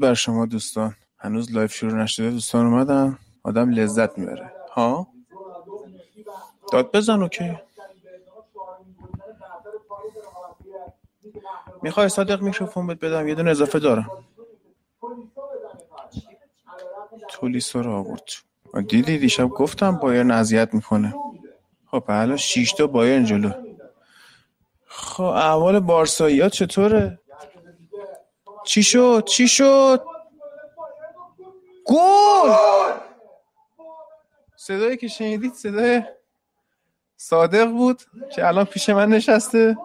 بر شما دوستان. هنوز لایو شروع نشده. دوستان اومدن؟ آدم لذت می‌بره. ها؟ داد بزن okay. می‌خوای صادق میکروفون بهت بدم؟ یه دونه اضافه دارم. تولیسو رو آورد. دیدی دیشب گفتم بایرن اذیت می‌کنه. خب الان شیش تا جلو. خب احوال ها چطوره؟ چی شد؟ چی شد؟ گل! صدایی که شنیدید صدای صادق بود که الان پیش من نشسته.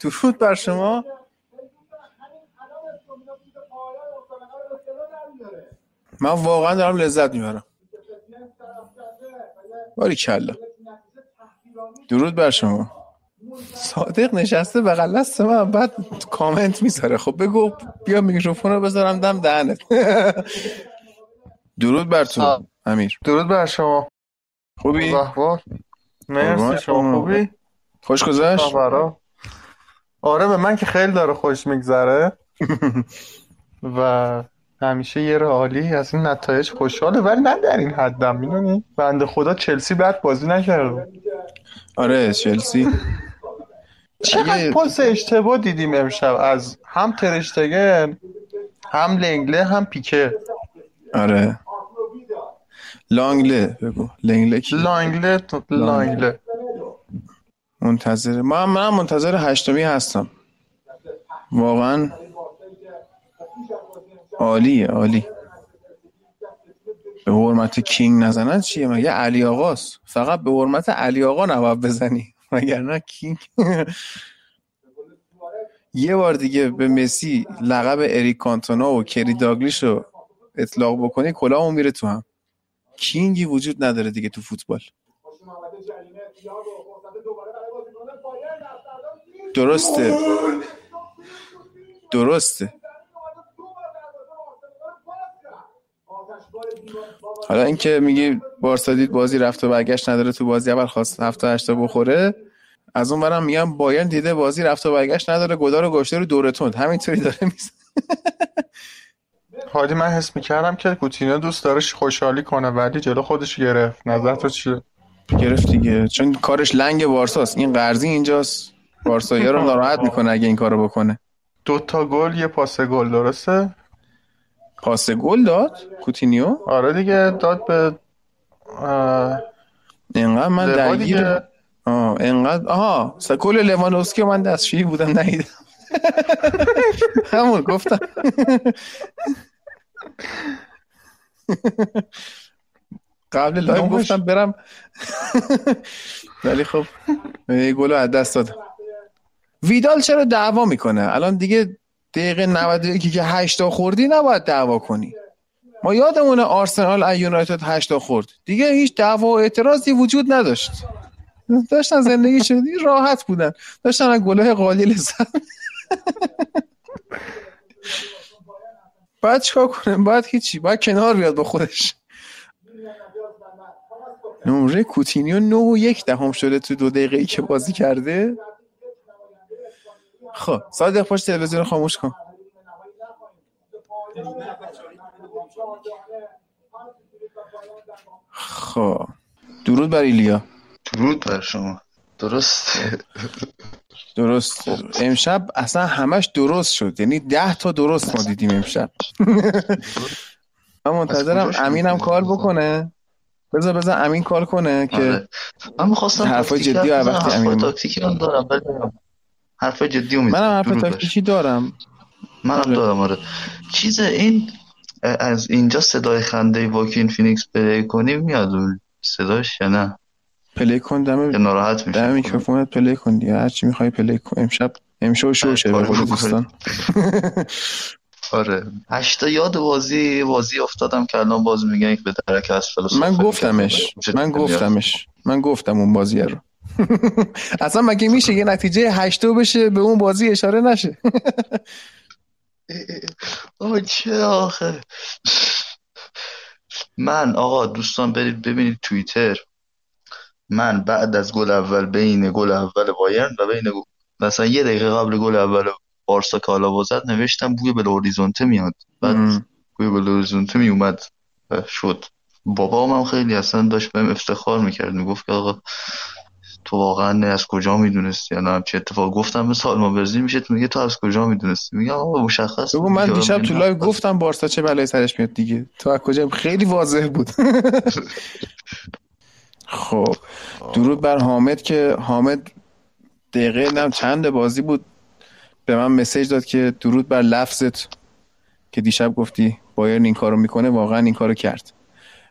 درود بر شما. من واقعا دارم لذت می‌برم. باری کلا درود بر شما. صادق نشسته بغل دست من بعد کامنت می‌ذاره. خب بگو بیا میکروفون رو بذارم دم دهنت. درود بر تو امیر. درود بر شما. خوبی؟ مرسی. شما. خوبی؟ خوش گذشت؟ آره به من که خیلی داره خوش میگذره. و همیشه یه عالی از این نتایج خوشحاله ولی نه در این حدم می‌دونی؟ بنده خدا چلسی بعد بازی نکرده. آره چلسی. چقدر پاس اشتباه دیدیم امشب؟ از هم ترشتگن هم لنگله هم پیکه. آره. لانگله بگو. لنگله کی لانگله لانگله. منتظر ما هم من منتظر هشتمی هستم. واقعا عالیه عالی. به حرمت کینگ نزنن چیه؟ مگه علی آقاست؟ فقط به حرمت علی آقا نباید بزنی. مگر نه کینگ. یه بار دیگه به مسی لقب اریک کانتونا و کری داگلیش رو اطلاق بکنی کلاه میره تو هم. کینگی وجود نداره دیگه تو فوتبال. درسته. درسته. حالا اینکه میگی بارسا دید بازی رفت و برگشت نداره تو بازی اول خواست هفته هشتا بخوره. از اون برم میگم بایرن دیده بازی رفت و برگشت نداره گدار و گشته رو دور تند. همینطوری داره میز حالی من حس می‌کردم که کوتینو دوست داره خوشحالی کنه ولی جلو خودش گرفت. نظر تو چیه؟ گرفت دیگه. چون کارش لنگ بارساست. این قرضی اینجاست. بارسایی رو ناراحت می‌کنه اگه این کارو بکنه. دو تا گل یه پاس گل درسته؟ پاس گل داد کوتینیو؟ آره دیگه داد به اینقدر من درگیر آه اینقدر آها سکول لواندوفسکی من دستشویی بودم ندیدم. همون گفتم. قبل لایو گفتم برم. ولی خب گل از دست دادم. ویدال چرا دعوا می‌کنه؟ الان دیگه دقیقه 91 که 8 تا خوردی نباید دعوا کنی. ما یادمونه آرسنال ای یونایتد 8 تا خورد. دیگه هیچ دعوا و اعتراضی وجود نداشت. داشتن زندگی شدی راحت بودن. داشتن از گله قالی لذت باید چیکار کنه باید هیچی. باید کنار بیاد با خودش. نمره کوتینیو 9 و یک دهم شده تو دو دقیقه ای که بازی کرده. خب صادق پشت تلویزیون خاموش کن. خب. درود بر ایلیا. درود بر شما. درست. درست. امشب اصلا همش درست شد. یعنی ده تا درست ما دیدیم امشب. من منتظرم امینم کار بکنه. بذار بذار امین کار کنه که آره. من می‌خواستم حرفای جدی وقتی امین تاکتیکی من دارم حرفای جدی من منم حرف تاکتیکی دارم. منم آره. دارم آره. چیز این از اینجا صدای خنده واکین فینیکس play کنیم میاد صداش یا نه؟ play کن دم ناراحت میشه. دم میکروفونت play کن دیگه. هر چی می‌خوای play کن. امشب امشب شو شه به دوستان. آره. هشتا یاد بازی بازی افتادم که الان باز میگن به درک از فلسفه من گفتمش. من گفتمش. من گفتم اون بازی رو. اصلا مگه میشه یه نتیجه هشتو بشه به اون بازی اشاره نشه؟ آه چه آخه. من آقا دوستان برید ببینید توییتر. من بعد از گل اول بین گل اول بایرن و بین مثلا یه دقیقه قبل گل اول بارسا کالا زد نوشتم بوی بل اوریزونته میاد. بعد بوی بل اوریزونته می اومد شد. بابام هم خیلی اصلا داشت بهم افتخار می‌کرد. می‌گفت که آقا تو واقعا از کجا می‌دونستی؟ الان چه اتفاق؟ گفتم به سالما برزی میشه تو میگه تو از کجا می‌دونستی؟ میگم آقا مشخص بگو من دیشب تو لایو گفتم بارسا چه بلایی سرش میاد دیگه. تو از کجا؟ خیلی واضح بود. خب درود بر حامد که حامد دقیقه نم چند بازی بود. به من مسیج داد که درود بر لفظت که دیشب گفتی بایرن این کارو می‌کنه واقعا این کارو کرد.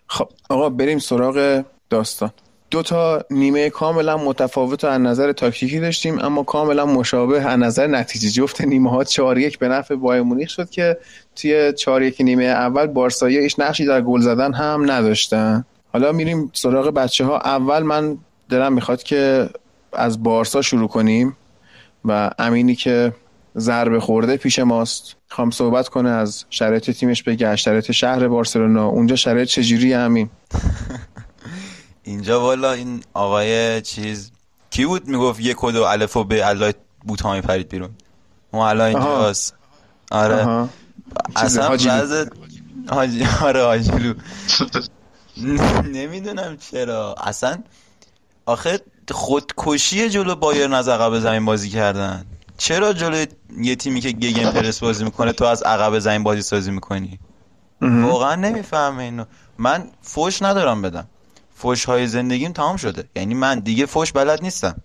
خب آقا بریم سراغ داستان. دو تا نیمه کاملا متفاوت از نظر تاکتیکی داشتیم اما کاملا مشابه از نظر نتیجه. جفت نیمه ها 4 1 به نفع بایر مونیخ شد که توی 4 1 نیمه اول بارسایی ایش نقشی در گل زدن هم نداشتن. حالا میریم سراغ بچه ها اول من دلم می‌خواد که از بارسا شروع کنیم و امینی که ضربه خورده پیش ماست خوام صحبت کنه از شرایط تیمش بگه شرایط شهر بارسلونا. اونجا شرایط چجوری امین؟ اینجا والا این آقای چیز کی بود می‌گفت یک و دو الف و به الله بوتامی پرید بیرون؟ اون الان اینجاست. آره. اصلا حاجی آره حاجیلو نمی‌دونم چرا. اصلا آخه خودکشی جلو بایر از عقب زمین بازی کردن. چرا جلو یه تیمی که گگن پرس بازی می‌کنه تو از عقب زمین بازی سازی می‌کنی؟ واقعا نمی‌فهمه اینو. من فوش ندارم بدم. فوش های زندگیم تمام شده. یعنی من دیگه فوش بلد نیستم.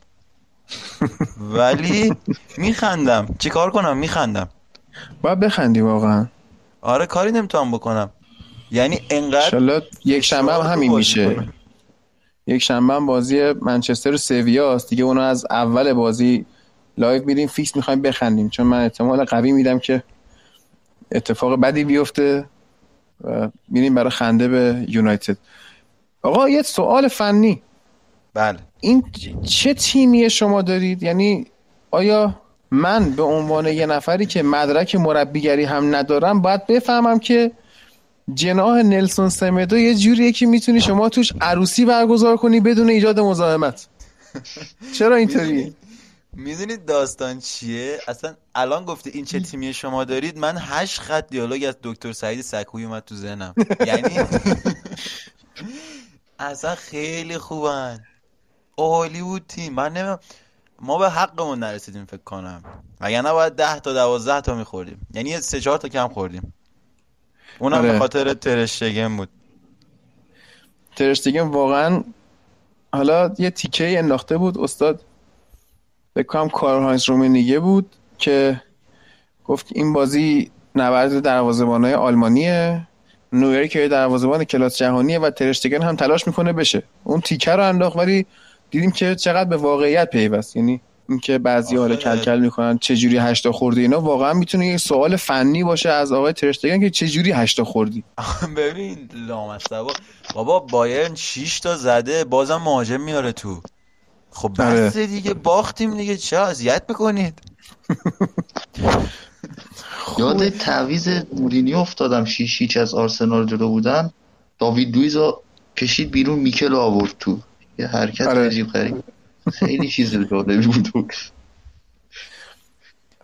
ولی میخندم. چیکار کنم؟ میخندم. باید بخندی واقعا. آره کاری نمی‌تونم بکنم. یعنی انقدر یک شنبه هم همین میشه. یک شنبه هم بازی منچستر و سویاست. دیگه اونا از اول بازی لایو میریم fix می‌خوایم بخندیم. چون من احتمال قوی میدم که اتفاق بدی بیفته و میریم برای خنده به یونایتد. آقا یه سوال فنی. بله. این چه تیمی شما دارید؟ یعنی آیا من به عنوان یه نفری که مدرک مربیگری هم ندارم باید بفهمم که جناه نلسون سمدو یه جوریه که می‌تونی شما توش عروسی برگزار کنی بدون ایجاد مزاحمت. چرا اینطوری می‌دونید داستان چیه؟ اصلا الان گفته این چه تیمی شما دارید؟ من هشت خط دیالوگ از دکتر سعید سکوی اومد تو ذهنم. یعنی اصلا خیلی خوبن. عالی بود تیم. من نمیم ما به حقمون نرسیدیم فکر کنم. وگرنه باید ده تا دوازده تا میخوردیم. یعنی سه چهار تا کم خوردیم. اونم آره. به خاطر ترشتگن بود. ترشتگن واقعا حالا یه تیکه انداخته بود. استاد بکنم کارهاینز رومنیگه بود که گفت این بازی نبرد های آلمانیه. نویری که دروازه‌بان کلاس جهانیه و ترشتگن هم تلاش می‌کنه بشه. اون تیکه رو انداخت ولی دیدیم که چقدر به واقعیت پیوست. یعنی اینکه بعضی حالا کلکل می‌کنن چه جوری هشتا خوردی اینا واقعا می‌تونه یه سوال فنی باشه از آقای ترشتگن که چه جوری هشتا خوردی. ببین لامصبا بابا بایرن 6 تا زده بازم مهاجم میاره تو. خب بس آره. دیگه باختیم دیگه چه اذیت می‌کنید؟ یاد تعویز مورینی افتادم شیش هیچ از آرسنال جلو بودن. داوید لویزا کشید بیرون میکل آورد تو. یه حرکت آره. عجیب غریب. خیلی چیز جالبی بود.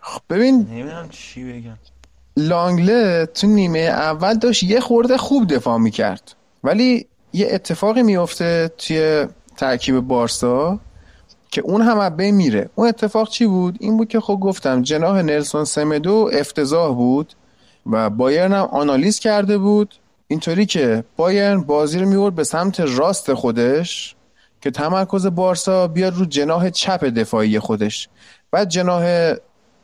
خب ببین نمی‌دونم چی بگم. لانگله تو نیمه اول داشت یه خورده خوب دفاع می‌کرد. ولی یه اتفاقی میفته توی ترکیب بارسا. که اون هم از میره. اون اتفاق چی بود؟ این بود که خب گفتم جناح نلسون سمدو افتضاح بود و بایرن هم آنالیز کرده بود. اینطوری که بایرن بازی رو میورد به سمت راست خودش که تمرکز بارسا بیاد رو جناح چپ دفاعی خودش. بعد جناح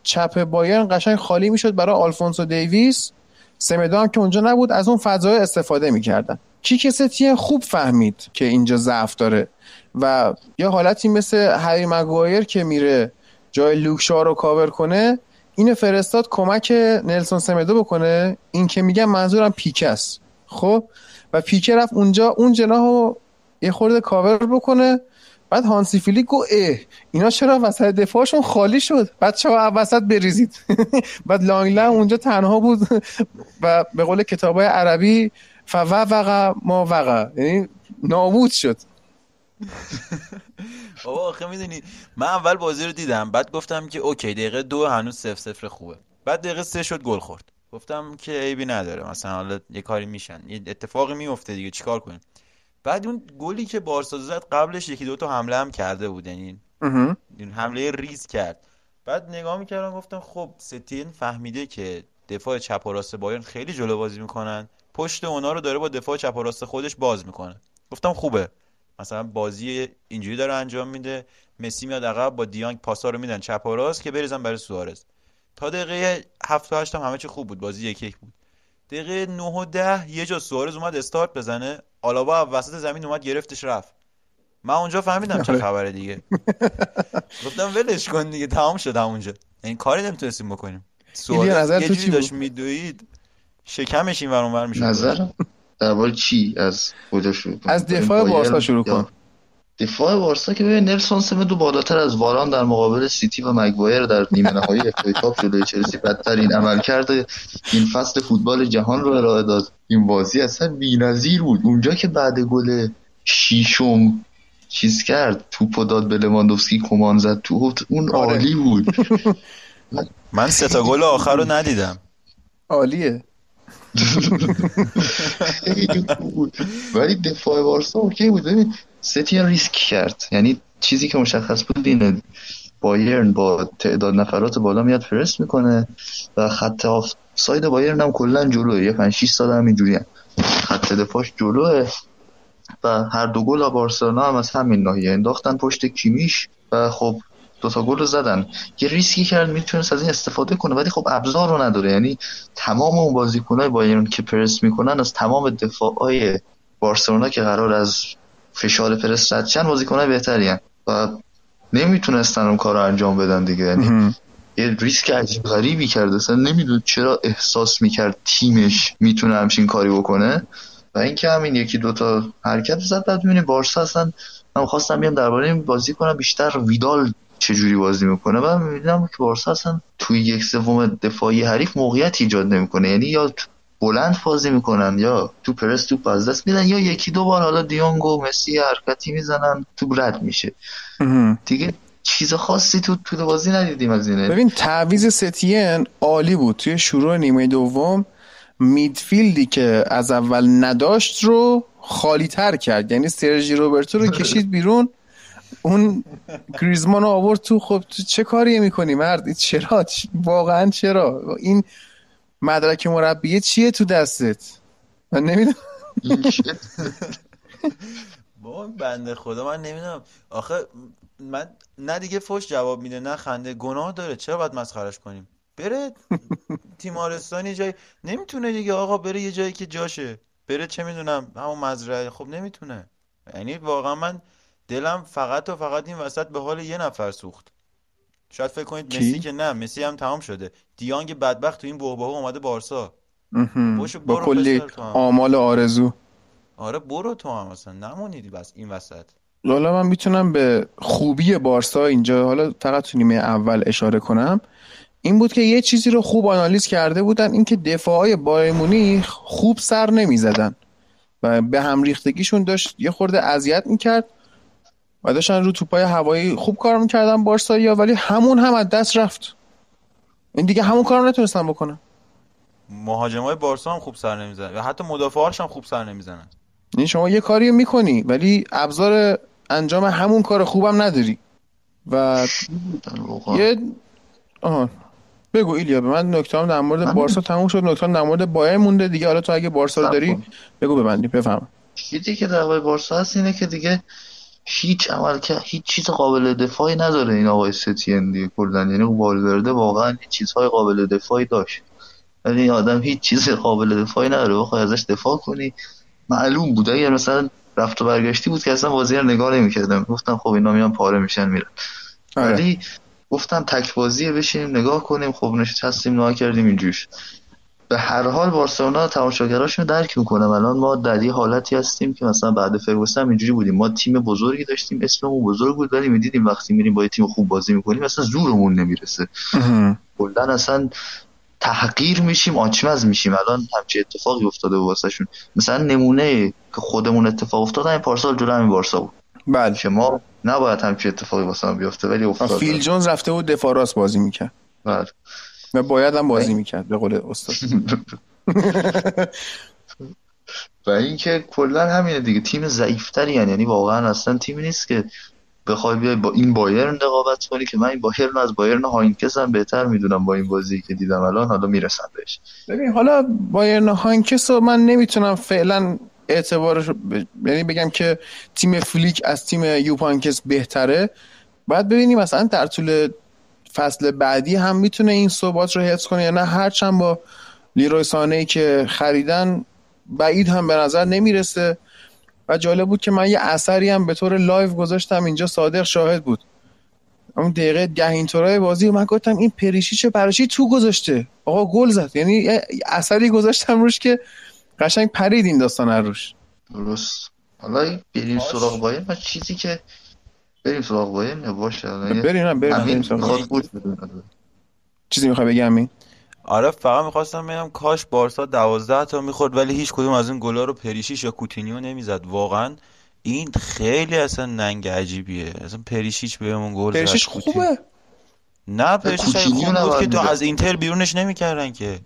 چپ بایرن قشنگ خالی می‌شد برای آلفونسو دیویس. سمدو هم که اونجا نبود از اون فضای استفاده می‌کردن. کیک خوب فهمید که اینجا ضعف داره. و یه حالتی مثل هری مگوایر که میره جای لوکشا رو کاور کنه این فرستاد کمک نلسون سمدو بکنه. این که میگم منظورم پیک است. خب؟ و پیکه رفت اونجا اون جناح رو یه خورده کاور بکنه. بعد هانسی فیلیک گو اه اینا چرا وسط دفاعشون خالی شد؟ بچه ها وسط بریزید؟ بعد لانگلن اونجا تنها بود و به قول کتاب های عربی فوقع ما وقع یعنی نابود شد. بابا آخه می‌دونی من اول بازی رو دیدم بعد گفتم که okay دقیقه دو هنوز صفر صفر خوبه. بعد دقیقه سه شد گل خورد. گفتم که عیبی نداره مثلا حالا یه کاری میشن. یه اتفاقی میفته دیگه چیکار کنیم؟ بعد اون گلی که بارسا زد قبلش یکی دو تا حمله هم کرده بود یعنی این حمله ریز کرد. بعد نگاه می‌کردم گفتم خب ستین فهمیده که دفاع چپ و راست بایرن خیلی جلو بازی می‌کنن. پشت اونا رو داره با دفاع چپ و راست خودش باز می‌کنه. گفتم خوبه. مثلا بازی اینجوری داره انجام میده مسی میاد عقب با دیانگ پاسا رو میدن چپ و راست که بریزن برای سوارز. تا دقیقه 7 و 8 هم همه چی خوب بود بازی یک یک بود. دقیقه 9 و 10 یه جا سوارز اومد استارت بزنه آلابا وسط زمین اومد گرفتش رفت. من اونجا فهمیدم چه خبره دیگه. گفتم ولش کن دیگه تمام شد اونجا این کاری نمی‌تونستیم بکنیم. سوارز یه جوری داشت میدوید شکمش این ور اونور می‌شد. نظر در چی از کجا شروع از دفاع بارسا شروع کن دفاع بارسا که ببین نلسون دو بالاتر از واران در مقابل سیتی و مگوایر در نیمه نهایی FA Cup جلوی چلسی بدترین عمل کرده. این فصل فوتبال جهان رو ارائه داد. این بازی اصلا بی‌نظیر بود. اونجا که بعد گل شیشم چیز کرد توپو داد به لواندوفسکی کمان زد تو اون آره. عالی بود. من سه تا گل آخر رو ندیدم. عالیه. ولی دفاع بارسا okay بود. ببین ستی ریسک کرد. یعنی چیزی که مشخص بود اینه. بایرن با تعداد نفرات بالا میاد پرس می‌کنه و خط آف ساید بایرن هم کلا جلوه. یه 5 6 سال هم اینجوری هم. خط دفاعش جلوه و هر دو گل بارسلونا هم از همین ناحیه انداختن. پشت کیمیش و خب دو تا گل رو زدن. یه ریسکی کرد می‌تونست از این استفاده کنه ولی خب ابزار رو نداره. یعنی تمام اون بازیکنای بایرن که پرس می‌کنن از تمام دفاعای بارسلونا که قرار از فشار پرس رد شن بازیکنای بهتری و نمی‌تونستن اون کار رو انجام بدن دیگه. یعنی یه ریسک عجیب غریبی کرده اصلا نمیدون چرا احساس می‌کرد تیمش می‌تونه همچین کاری بکنه. و اینکه همین یکی دوتا حرکت زد. بعد می‌بینی بارسا اصلا من خواستم بیام درباره این بازی کنم بیشتر ویدال چجوری بازی می‌کنه؟ و می‌بینم که بارسا اصلا توی یک سوم دفاعی حریف موقعیت ایجاد نمی‌کنه. یعنی یا بلند بازی می‌کنن یا تو پرس تو از دست میدن یا یکی دو بار حالا دیونگ و مسی حرکتی می‌زنن تو رد میشه. دیگه چیز خاصی تو تو بازی ندیدیم از اینه. ببین تعویز ستین عالی بود. توی شروع نیمه دوم میدفیلدی که از اول نداشت رو خالی تر کرد. یعنی سرژی روبرتو رو کشید بیرون. اون گریزمان آورد تو خب تو چه کاری می‌کنی مرد؟ چرا؟ واقعا چرا؟ این مدرک مربیه چیه تو دستت؟ من نمی‌دونم. با بنده خدا من نمی‌دونم. آخه من نه دیگه فوش جواب میده نه خنده. گناه داره. چرا باید مسخرش کنیم؟ بره تیمارستانی جای نمی‌تونه دیگه. آقا بره یه جایی که جاشه. بره چه می‌دونم همون مزرعه. خب نمی‌تونه. یعنی واقعا من دلم فقط و فقط این وسط به حال یه نفر سوخت. شاید فکر کنید مسی که نه مسی هم تمام شده. دیانگ بدبخت تو این بهبهه اومده بارسا. با کلی آمال آرزو. آره برو تو هم اصلا. نمونیدی بس این وسط. حالا من می‌تونم به خوبی بارسا اینجا حالا فقط تو نیمه اول اشاره کنم. این بود که یه چیزی رو خوب آنالیز کرده بودن اینکه دفاعای بایر خوب سر نمی‌زدن و به هم ریختگیشون داشت. یه خورده اذیت می‌کرد. و داشتن رو توپای هوایی خوب کار می‌کردن بارسایی ولی همون هم از دست رفت. این دیگه همون کار نتونستن بکنن. مهاجمای بارسا هم خوب سر نمی‌زنن. و حتی مدافعاش هم خوب سر نمی‌زنن. این یعنی شما یه کاری می‌کنی ولی ابزار انجام همون کار خوبم نداری. و یه آها. بگو ایلیا به من نکته هم در مورد بارسا تموم شد. نکته در مورد بایر مونده دیگه. حالا تو اگه بارسا رو داری بگو ببندی بفهم چیزی که در بارسا هست اینه که دیگه هیچ عمل که هیچ چیز قابل دفاعی نداره این آقای ستین دیگه کلا. یعنی والورده واقعا چیزهای قابل دفاعی داشت. ولی این آدم هیچ چیز قابل دفاعی نداره. بخوای ازش دفاع کنی. معلوم بود. اگر مثلا رفت و برگشتی بود که اصلا بازی رو نگاه نمی‌کردم. گفتم خب اینا میان پاره میشن میرن. آره. ولی گفتم تک بازی بشینیم نگاه کنیم. خب نشست هستیم نگاه کردیم اینجوش به هر حال بارسلونا تماشاگراشونو درک می‌کنم الان ما در یه حالتی هستیم که مثلا بعد فرگوسن اینجوری بودیم. ما تیم بزرگی داشتیم. اسممون بزرگ بود ولی می‌دیدیم وقتی میریم با یه تیم خوب بازی می‌کنیم مثلا زورمون نمی‌رسه. کلا اصلا تحقیر میشیم آچمز میشیم. الان همچی اتفاقی افتاده واسهشون. مثلا نمونه که خودمون اتفاق افتاد این پارسال جلو همین بارسا بود. بله. که ما نباید همچی اتفاقی واسه بیفته ولی افتاد فیل جونز رفته بود دفاع راست بازی می‌کرد. بله. و باید هم بازی می‌کرد به قول استاد. و اینکه کلا همینه دیگه تیم ضعیفتری یعنی, یعنی واقعا اصلا تیمی نیست که بخوای بیای با این بایرن رقابت کنی که من این بایرن از بایرن هاینکس هم بهتر می‌دونم با این بازی که دیدم الان حالا می‌رسم بهش. ببین حالا بایرن هاینکس رو من نمی‌تونم فعلا اعتبارش ب... یعنی بگم که تیم فلیک از تیم یوپ هاینکس بهتره. باید ببینیم مثلا در طول فصل بعدی هم می‌تونه این ثبات رو حفظ کنه یا نه هرچند با لیروی سانه که خریدن بعید هم به نظر نمی‌رسه. و جالب بود که من یه اثری هم به طور لایو گذاشتم اینجا صادق شاهد بود. اون دقیقه ده اینطورای بازی من گفتم این چه براشی تو گذاشته؟ آقا گل زد. یعنی اثری گذاشتم روش که قشنگ پرید این داستان روش. درست. حالا بریم سراغ بایر. و چیزی که بریم سراغ بایر. نباشه بریم بریم بریم سراغ چیزی می‌خوای بگم این آره فقط می‌خواستم بگم کاش بارسا دوازده تا می‌خورد ولی هیچ کدوم از این گلا رو پریشیش یا کوتینیو نمی‌زد. واقعا این خیلی اصلا ننگ عجیبیه. اصلا پریشیچ بهمون گل پریشیچ خوبه. نه پریشیچ خوب بود که تو از اینتر بیرونش نمی‌کردن که.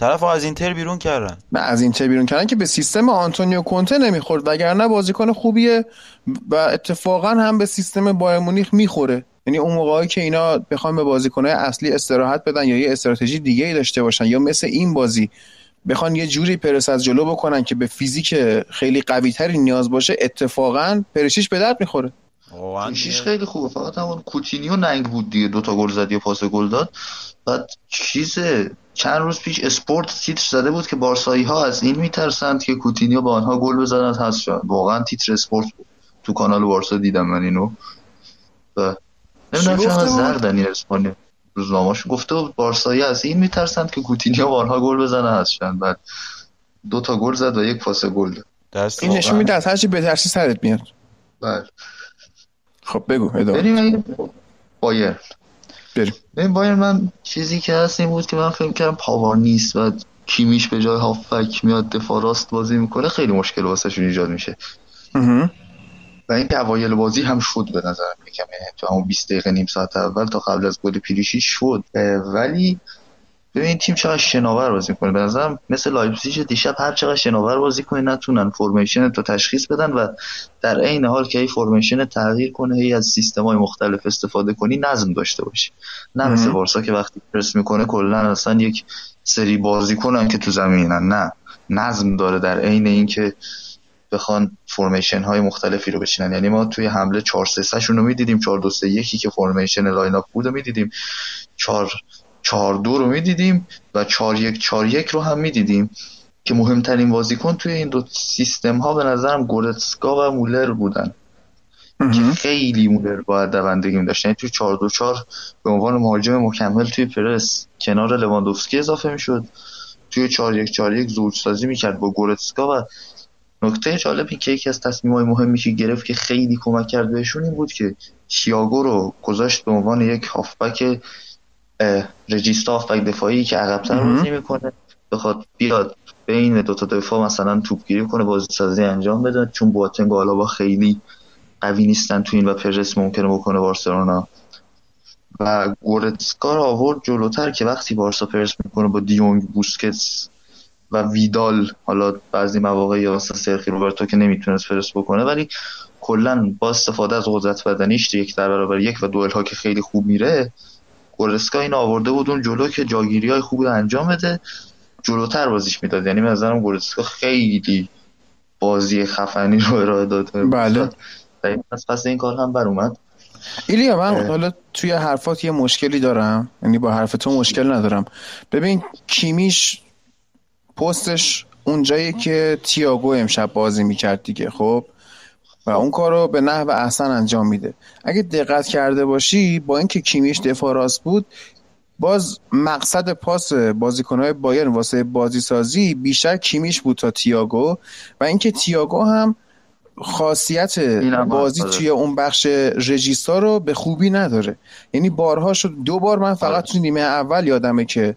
طرف از اینتر بیرون کردن. نه از اینتر بیرون کردن که به سیستم آنتونیو کونته نمی‌خورد وگرنه بازیکن خوبیه و اتفاقا هم به سیستم بایرن مونیخ می‌خوره. یعنی اون موقعی که اینا بخوان به بازیکنهای اصلی استراحت بدن یا یه استراتژی دیگه ای داشته باشن یا مثل این بازی بخوان یه جوری پرس از جلو بکنن که به فیزیک خیلی قوی تری نیاز باشه اتفاقا پریشیچ به درد می‌خوره. پریشیچ خیلی خوبه. فقط همون کوتینیو ننگ بود دیگه دوتا گل زد یا پاس گل داد. بعد چیز چند روز پیش اسپورت تیتر زده بود که بارسایی ها از این میترسند که کوتینیو با آنها گل بزنند هست شد واقعا تیتر اسپورت بود. تو کانال بارسا دیدم من اینو. نمی‌دونم چرا زردنی اسپانیا روزنامه‌اش گفته بود بارسایی از این میترسند که کوتینیو به بارسا گل بزنه هستن بعد دو تا گل زد و یک پاس گل داد. این نشون میده از هرچی بترسی سرت میاد. بله. خب بگو ادامه. بریم بایر بریم. ببین بایر من چیزی که هست این بود که من فکر کردم پاوار نیست و کیمیش به جای هافبک میاد دفاع راست بازی می‌کنه خیلی مشکل واسه ایجاد میشه. و اینکه اوایل بازی هم شد به نظر یعنی تو همون 20 دقیقه نیم ساعت اول تا قبل از گل پیریشی شد. ولی ببین تیم چقدر شناور بازی کنه. به نظرم مثل لایپزیگ دیشب هر چقدر شناور بازی کنه نتونن formation تو تشخیص بدن و در عین حال که هی formation تغییر کنه هی از سیستم های مختلف استفاده کنی نظم داشته باشی. نه مثل بارسا که وقتی پرس می‌کنه کلا اصلا یک سری بازی کنن که تو زمینن. نه. نظم داره در عین اینکه بخوان formation های مختلفی رو بچینن. یعنی ما توی حمله 4 3 شون رو می‌دیدیم. 4 2 3 1 که formation line up بود رو می‌دیدیم. 4 4 2 رو می‌دیدیم و 4 1 4 1 رو هم می‌دیدیم. که مهمترین بازیکن توی این دو سیستم ها به نظرم گورتسکا و مولر بودن. که خیلی مولر باید دوندگی می داشت. یعنی توی 4 2 4 به عنوان مهاجم مکمل توی پرس کنار لواندوفسکی اضافه می‌شد. توی 4 1 4 1 زوج سازی می‌کرد با گورتسکا و نکته جالب این که یکی از تصمیم های مهمی که گرفت که خیلی کمک کرد بهشون این بود که شیاگو رو گذاشت به عنوان یک هافبک رجیستا هافبک دفاعی که عقبتر بازی می‌کنه بخواد بیاد بین دو تا دفاع مثلا توپگیری کنه بازی سازی انجام بده چون بواتنگ و با خیلی قوی نیستن تو این و پرس ممکنه بکنه بارسلونا. و گورتسکا رو آورد جلوتر که وقتی بارسا پرس می‌کنه با دیونگ بوسکتس و ویدال حالا بعضی مواقع یا مثلا سرخی روبرتو که نمی‌تونست فرست بکنه ولی کلا با استفاده از قدرت بدنیش یک در برابر یک و دوئل ها که خیلی خوب میره گورسکا این آورده بود اون جلو که جاگیری های خوب انجام بده. جلوتر بازیش می‌داد. یعنی مثلا گورسکا خیلی بازی خفنی رو ارائه داد. بله. از پس این کار هم بر اومد. ایلیا من حالا توی حرفات یه مشکلی دارم. یعنی با حرف تو مشکل ندارم. ببین کیمیش پستش اونجایی که تیاگو امشب بازی می‌کرد دیگه خب؟ و اون کار رو به نحو احسن انجام میده. اگه دقت کرده باشی با اینکه کیمیش دفاع راست بود باز مقصد پاس بازیکنهای بایرن واسه بازی سازی بیشتر کیمیش بود تا تیاگو و اینکه تیاگو هم خاصیت بازی توی اون بخش رژیستا رو به خوبی نداره. یعنی بارها شد دو بار من فقط آره. تو نیمه اول یادمه که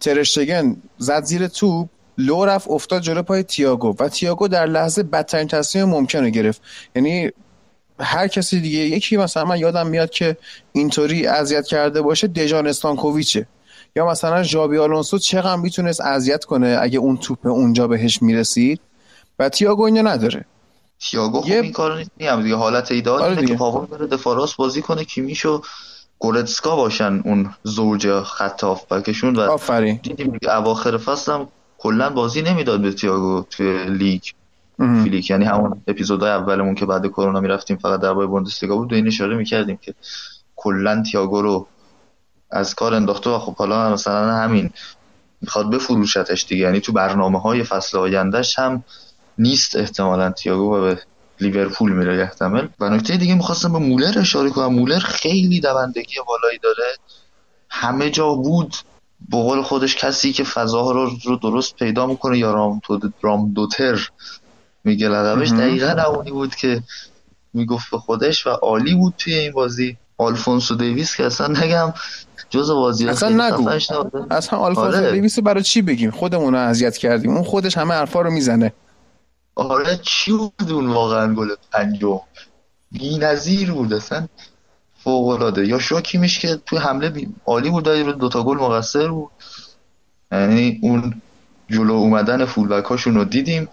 ترشتگن زد زیر توپ. لو رفت افتاد جلو پای تیاگو و تیاگو در لحظه بدترین تصمیم ممکن رو گرفت. یعنی هر کسی دیگه یکی مثلا من یادم میاد که اینطوری اذیت کرده باشه دژان استانکوویچه. یا مثلا ژابی آلونسو چقدر می‌تونست اذیت کنه اگه اون توپ اونجا بهش می‌رسید؟ و تییاگو اینو نداره. تییاگو خب این کارو نیست دیگه حالت ایدال آره که پاور بره دفاع بازی کنه کیمیشو گورتسکا باشن اون زوج خط و آفرین. دیدیم اواخر فصل هم کلا بازی نمی‌داد به تییاگو توی لیگ فیلیک. یعنی همون اپیزودهای اولمون که بعد کرونا می‌رفتیم فقط درباره بوندسلیگا بود. و این اشاره می‌کردیم که کلا تییاگو رو از کار انداخته و خب حالا مثلا همین می‌خواد بفروشتش دیگه. یعنی تو برنامه های فصل آیندهش هم نیست احتمالا تییاگو و به لیورپول میره احتمال و نکته دیگه می‌خواستم به مولر اشاره کنم. مولر خیلی دوندگی بالایی داره. همه جا بود. به قول خودش کسی که فضاها رو, رو درست پیدا می‌کنه یا رام, رام دوتر میگه لقبش دقیقا اونی بود که می‌گفت به خودش و عالی بود توی این بازی. آلفونسو دیویس که اصلا نگم جز بازی اصلا نگو. اصلا آلفونسو آره. دیویس برای چی بگیم؟ خودمون رو اذیت کردیم. اون خودش همه حرفا رو می‌زنه. آره چی بود اون واقعا گل پنجم؟ نظیر بود اصلا. فوق العاده یا شاکیمش که توی حمله. عالی بود رو دوتا گل مقصر بود. یعنی اون جلو اومدن فولبک هاشون رو دیدیم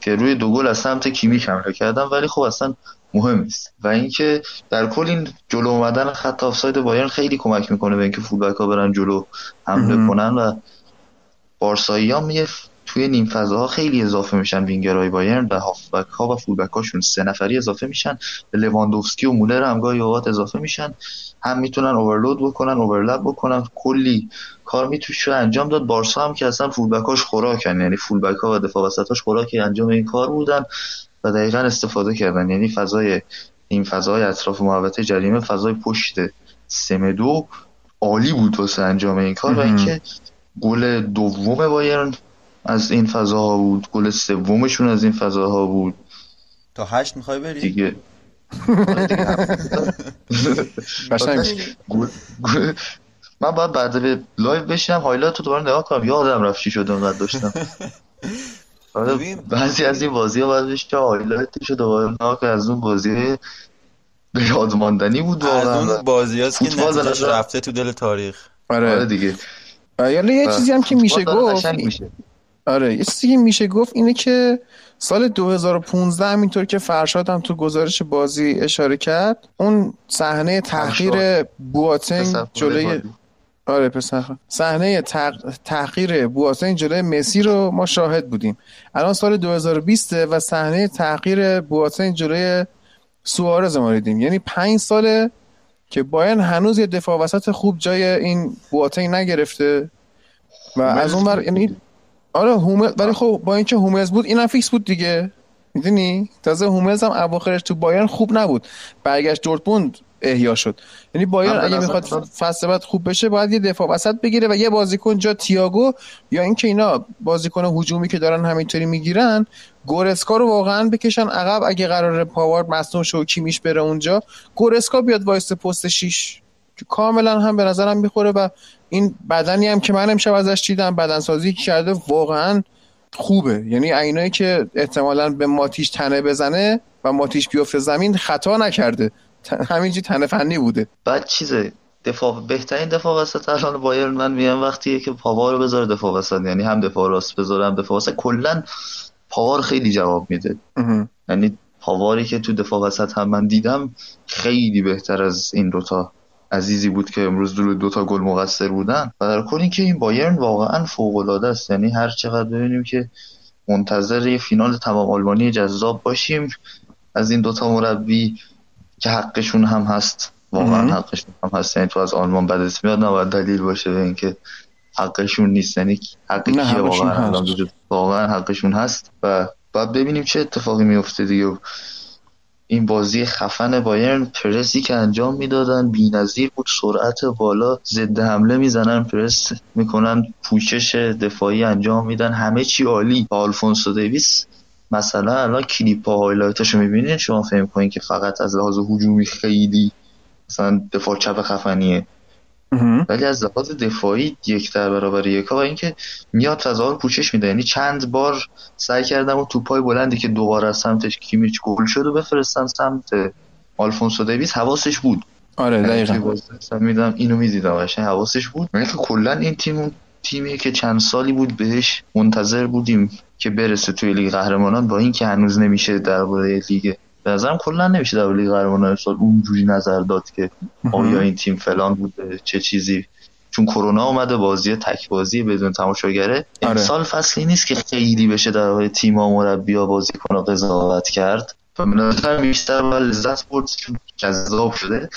که روی دو گل از سمت کیمیش حمله کردن ولی خب اصلا مهم نیست. و اینکه در کل این جلو اومدن خط آفساید بایرن خیلی کمک می‌کنه به اینکه فولبک ها برن جلو حمله کنن و بارسایی ها میه توی نیم فضاها خیلی اضافه میشن وینگرهای بایرن و هافبک ها و فولبک هاشون سه نفری اضافه میشن. به لواندوفسکی و مولر هم گاهی اوقات اضافه میشن. هم می‌تونن اوورلود بکنن اوورلپ بکنن. کلی کار میتوشه انجام داد. بارسا هم که اصلا فولبکاش خوراکن. یعنی فولبک ها و دفاع وسطاش خوراک انجام این کار بودن و دقیقا استفاده کردن. یعنی فضای این فضای اطراف محوطه جریمه فضای پشت سمدو عالی بود واسه انجام این کار. و اینکه گل دوم بایرن از این فضاها بود گل سومشون از این فضاها بود. تا هشت می‌خوای بری؟ دیگه. من باید بعد به live بشینم highlight رو دوباره نگاه کنم. یادم رفت چی شد اونقدر داشتم. آره، بعضی از این بازی ها باید بشه highlight ش رو دوباره نگاه از اون بازی به یادماندنی بود از اون بازی هست که نتیجهش رفته تو دل تاریخ. آره, آره دیگه. یعنی یه چیزی هم که میشه گفت. آره یه چیزی که میشه گفت اینه که سال 2015 همینطور که فرشاد هم تو گزارش بازی اشاره کرد اون صحنه تحقیر بواتنگ جلوی آره پسر صحنه تحقیر بواتنگ جلوی مسی رو ما شاهد بودیم. الان سال 2020 و صحنه تحقیر بواتنگ جلوی سوارز ما دیدیم. یعنی پنج ساله که باین هنوز یه دفاع وسط خوب جای این بواتنگ نگرفته و از اون بر یعنی آره هوملز ولی خب با اینکه هوملز بود اینم فیکس بود دیگه. می‌دونی؟ تازه هوملز هم اواخرش تو بایرن خوب نبود. برگشت دورتموند احیا شد. یعنی بایرن اگه می‌خواد فصل بعد خوب بشه باید یه دفاع وسط بگیره و یه بازیکن جا تیاگو یا اینکه اینا بازیکن هجومی که دارن همینطوری می‌گیرن گورتسکا رو واقعا بکشن عقب. اگه قرار پاوار مصدوم شه کیمیش بره اونجا گورتسکا بیاد وایست پست 6 کاملا هم به نظرم می‌خوره و این بدنی هم که من امشب ازش دیدم بدنسازی که کرده واقعا خوبه. یعنی اینایی که احتمالا به ماتیش تنه بزنه و ماتیش بیفته زمین خطا نکرده. همینجی تنه فنی بوده. بعد چیزه دفاع بهترین دفاع وسط الان بایرن من میگم وقتیه که پاوا رو بذاره دفاع وسط. یعنی هم دفاع راست بذاره هم دفاع وسط. کلا پاوار خیلی جواب میده. یعنی پاواری که تو دفاع وسط هم من دیدم خیلی بهتر از این دوتا. عزیزی بود که امروز دو دوتا گل مقصر بودن. و در کل اینکه این بایرن واقعا فوق العاده است. یعنی هر چقدر ببینیم که منتظر یه فینال تمام آلمانی جذاب باشیم از این دوتا مربی که حقشون هم هست واقعا حقشون هم هست. یعنی تو از آلمان بدت میاد نباید دلیل باشه به اینکه حقشون نیست. یعنی حق کیه واقعا؟ واقعا حقشون هست و بعد ببینیم چه اتفاقی میفته دیگه. این بازی خفن بایرن پرسی که انجام می‌دادن بی‌نظیر بود سرعت بالا ضد حمله می‌زنن پرس می‌کنن پوشش دفاعی انجام میدن. همه چی عالی. آلفونسو دیویس مثلا الان کلیپ ها highlight اشو می‌بینین؟ شما فکر کنین که فقط از لحاظ هجومی خیلی مثلا دفاع چپ خفنیه. ولی از لحاظ دفاعی یک در برابر یکا و اینکه میاد فضا رو پوشش میده. یعنی چند بار سعی کردن توپای بلندی که دوباره از سمتش کیمیش گل شد و بفرستم سمت آلفونسو دیویس. حواسش بود. آره یعنی دقیقا. میدم اینو می‌دیدم. قشنگ حواسش بود. یعنی کلا این تیم تیمی که چند سالی بود بهش منتظر بودیم که برسه توی لیگ قهرمانان با اینکه هنوز نمیشه درباره لیگ به نظرم کلا نمیشه در لیگ قهرمانان سال اونجوری نظر داد که آیا این تیم فلان بوده چه چیزی. چون کرونا اومده بازی تک بازی بدون تماشاگره. آره. امسال فصلی نیست که خیلی بشه در تیم ها مربی بازی کنه قضاوت کرد. و بیشتر و لذت برد چون جذاب شده.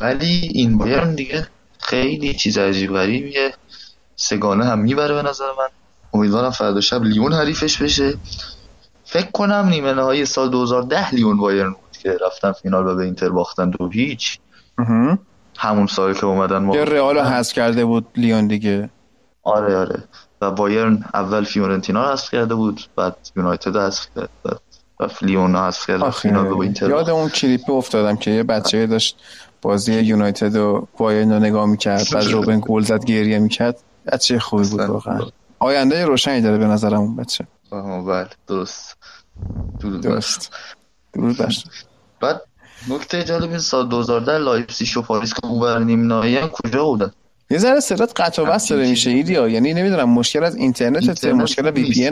ولی این بایرن دیگه خیلی چیز عجیب غریبیه سگانه هم می‌بره به نظر من. امیدوارم فردا شب لیون حریفش بشه. فکر کنم نیمه نهایی سال 2010 لیون بایرن بود که رفتن فینال و به اینتر باختن دو هیچ. همون سال که اومدن ما رئال حذف کرده بود لیون دیگه. آره آره. و بایرن اول فیورنتینا رو حذف کرده بود بعد یونایتد حذف کرد و لیون رو حذف کرد فینال به اینتر یاد اون کلیپ افتادم که یه بچه داشت بازی یونایتد و بایرن رو نگاه می‌کرد بعد روبن گل زد گریه می‌کرد. بچه خوبی بود واقعا. آینده روشنی داره به نظرم اون بچه. بله درست. درست. درست بعد نکته جالب این سال 2010 لایپزیگ و پاریس که اون نیم نهایی کجا بودن؟ یه ذره صدات قطع و وصل داره میشه ایدیا. یعنی نمی‌دونم مشکل از اینترنت مشکل VP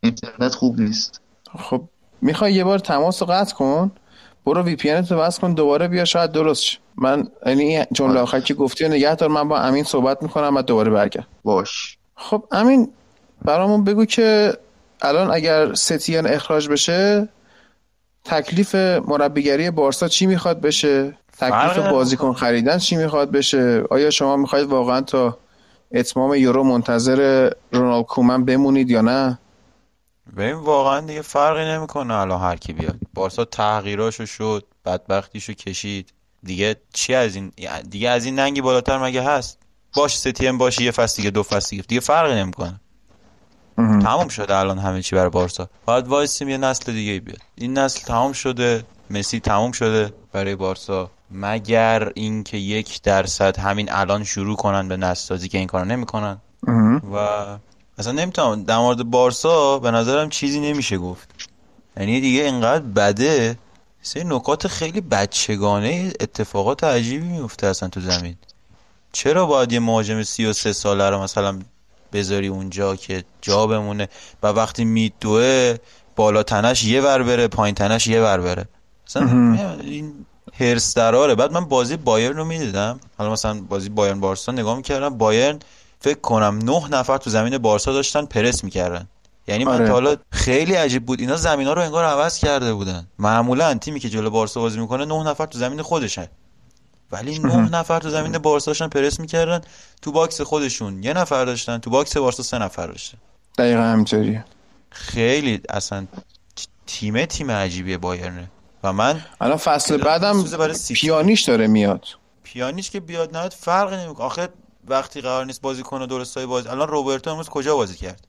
اینترنت خوب نیست. خب می‌خوای یه بار تماس رو قطع کن. برو وی پی رو بس کن دوباره بیا شاید درست من یعنی جمله. آخر که گفتی نگه دار من با امین صحبت می‌کنم و دوباره برگرد. باش. خب امین برامون بگو که الان اگر ستیان اخراج بشه تکلیف مربیگری بارسا چی می‌خواد بشه؟ تکلیف بازیکن خریدن چی می‌خواد بشه؟ آیا شما می‌خواید واقعا تا اتمام یورو منتظر رونالد کومن بمونید یا نه؟ ببین واقعا دیگه فرقی نمی‌کنه الان هر کی بیاد. بارسا تغییراشو شد بدبختیشو کشید. دیگه چی از این دیگه از این ننگی بالاتر مگه هست؟ باش ستیم باشه یه فصل دیگه دو فصل دیگه. دیگه فرقی نمی‌کنه. تمام شده الان همه چی برای بارسا. باید وایسیم یه نسل دیگه بیاد. این نسل تمام شده مسی تمام شده برای بارسا. مگر اینکه یک درصد همین الان شروع کنن به نسل سازی که این کارو نمی‌کنن؟ و اصلا نمی‌تونم. در مورد بارسا به نظرم چیزی نمیشه گفت. یعنی دیگه اینقدر بده. سه نکات خیلی بچگانه اتفاقات عجیبی میفته اصلا تو زمین. چرا باید یه مهاجم 33 ساله رو مثلا بذاری اونجا که جا بمونه و وقتی میدوه بالا تنش یه ور بره پایین تنش یه ور بره. مثلا این هرس دراره. بعد من بازی بایرن رو می‌دیدم. حالا مثلا بازی بایرن بارسا نگاه می‌کردم. بایرن فکر کنم نه نفر تو زمین بارسا داشتن پرس می‌کردن. یعنی من آره. حالا خیلی عجیب بود. اینا زمینا رو انگار عوض کرده بودن. معمولا تیمی که جلو بارسا بازی می‌کنه نه نفر تو زمین خودشن ولی نه نفر تو زمین بارسا داشتن پرس می‌کردن. تو box خودشون یه نفر داشتن تو box بارسا سه نفر داشتن. دقیقا همینطوریه. خیلی اصلا تیم تیم عجیبیه بایرنه. و من الان فصل بعدم پیانیش داره میاد. پیانیش که بیاد نه فرقی نمی‌کنه. آخه وقتی قرار نیست بازی کنه درستای بازی الان روبرتو امروز کجا بازی کرد؟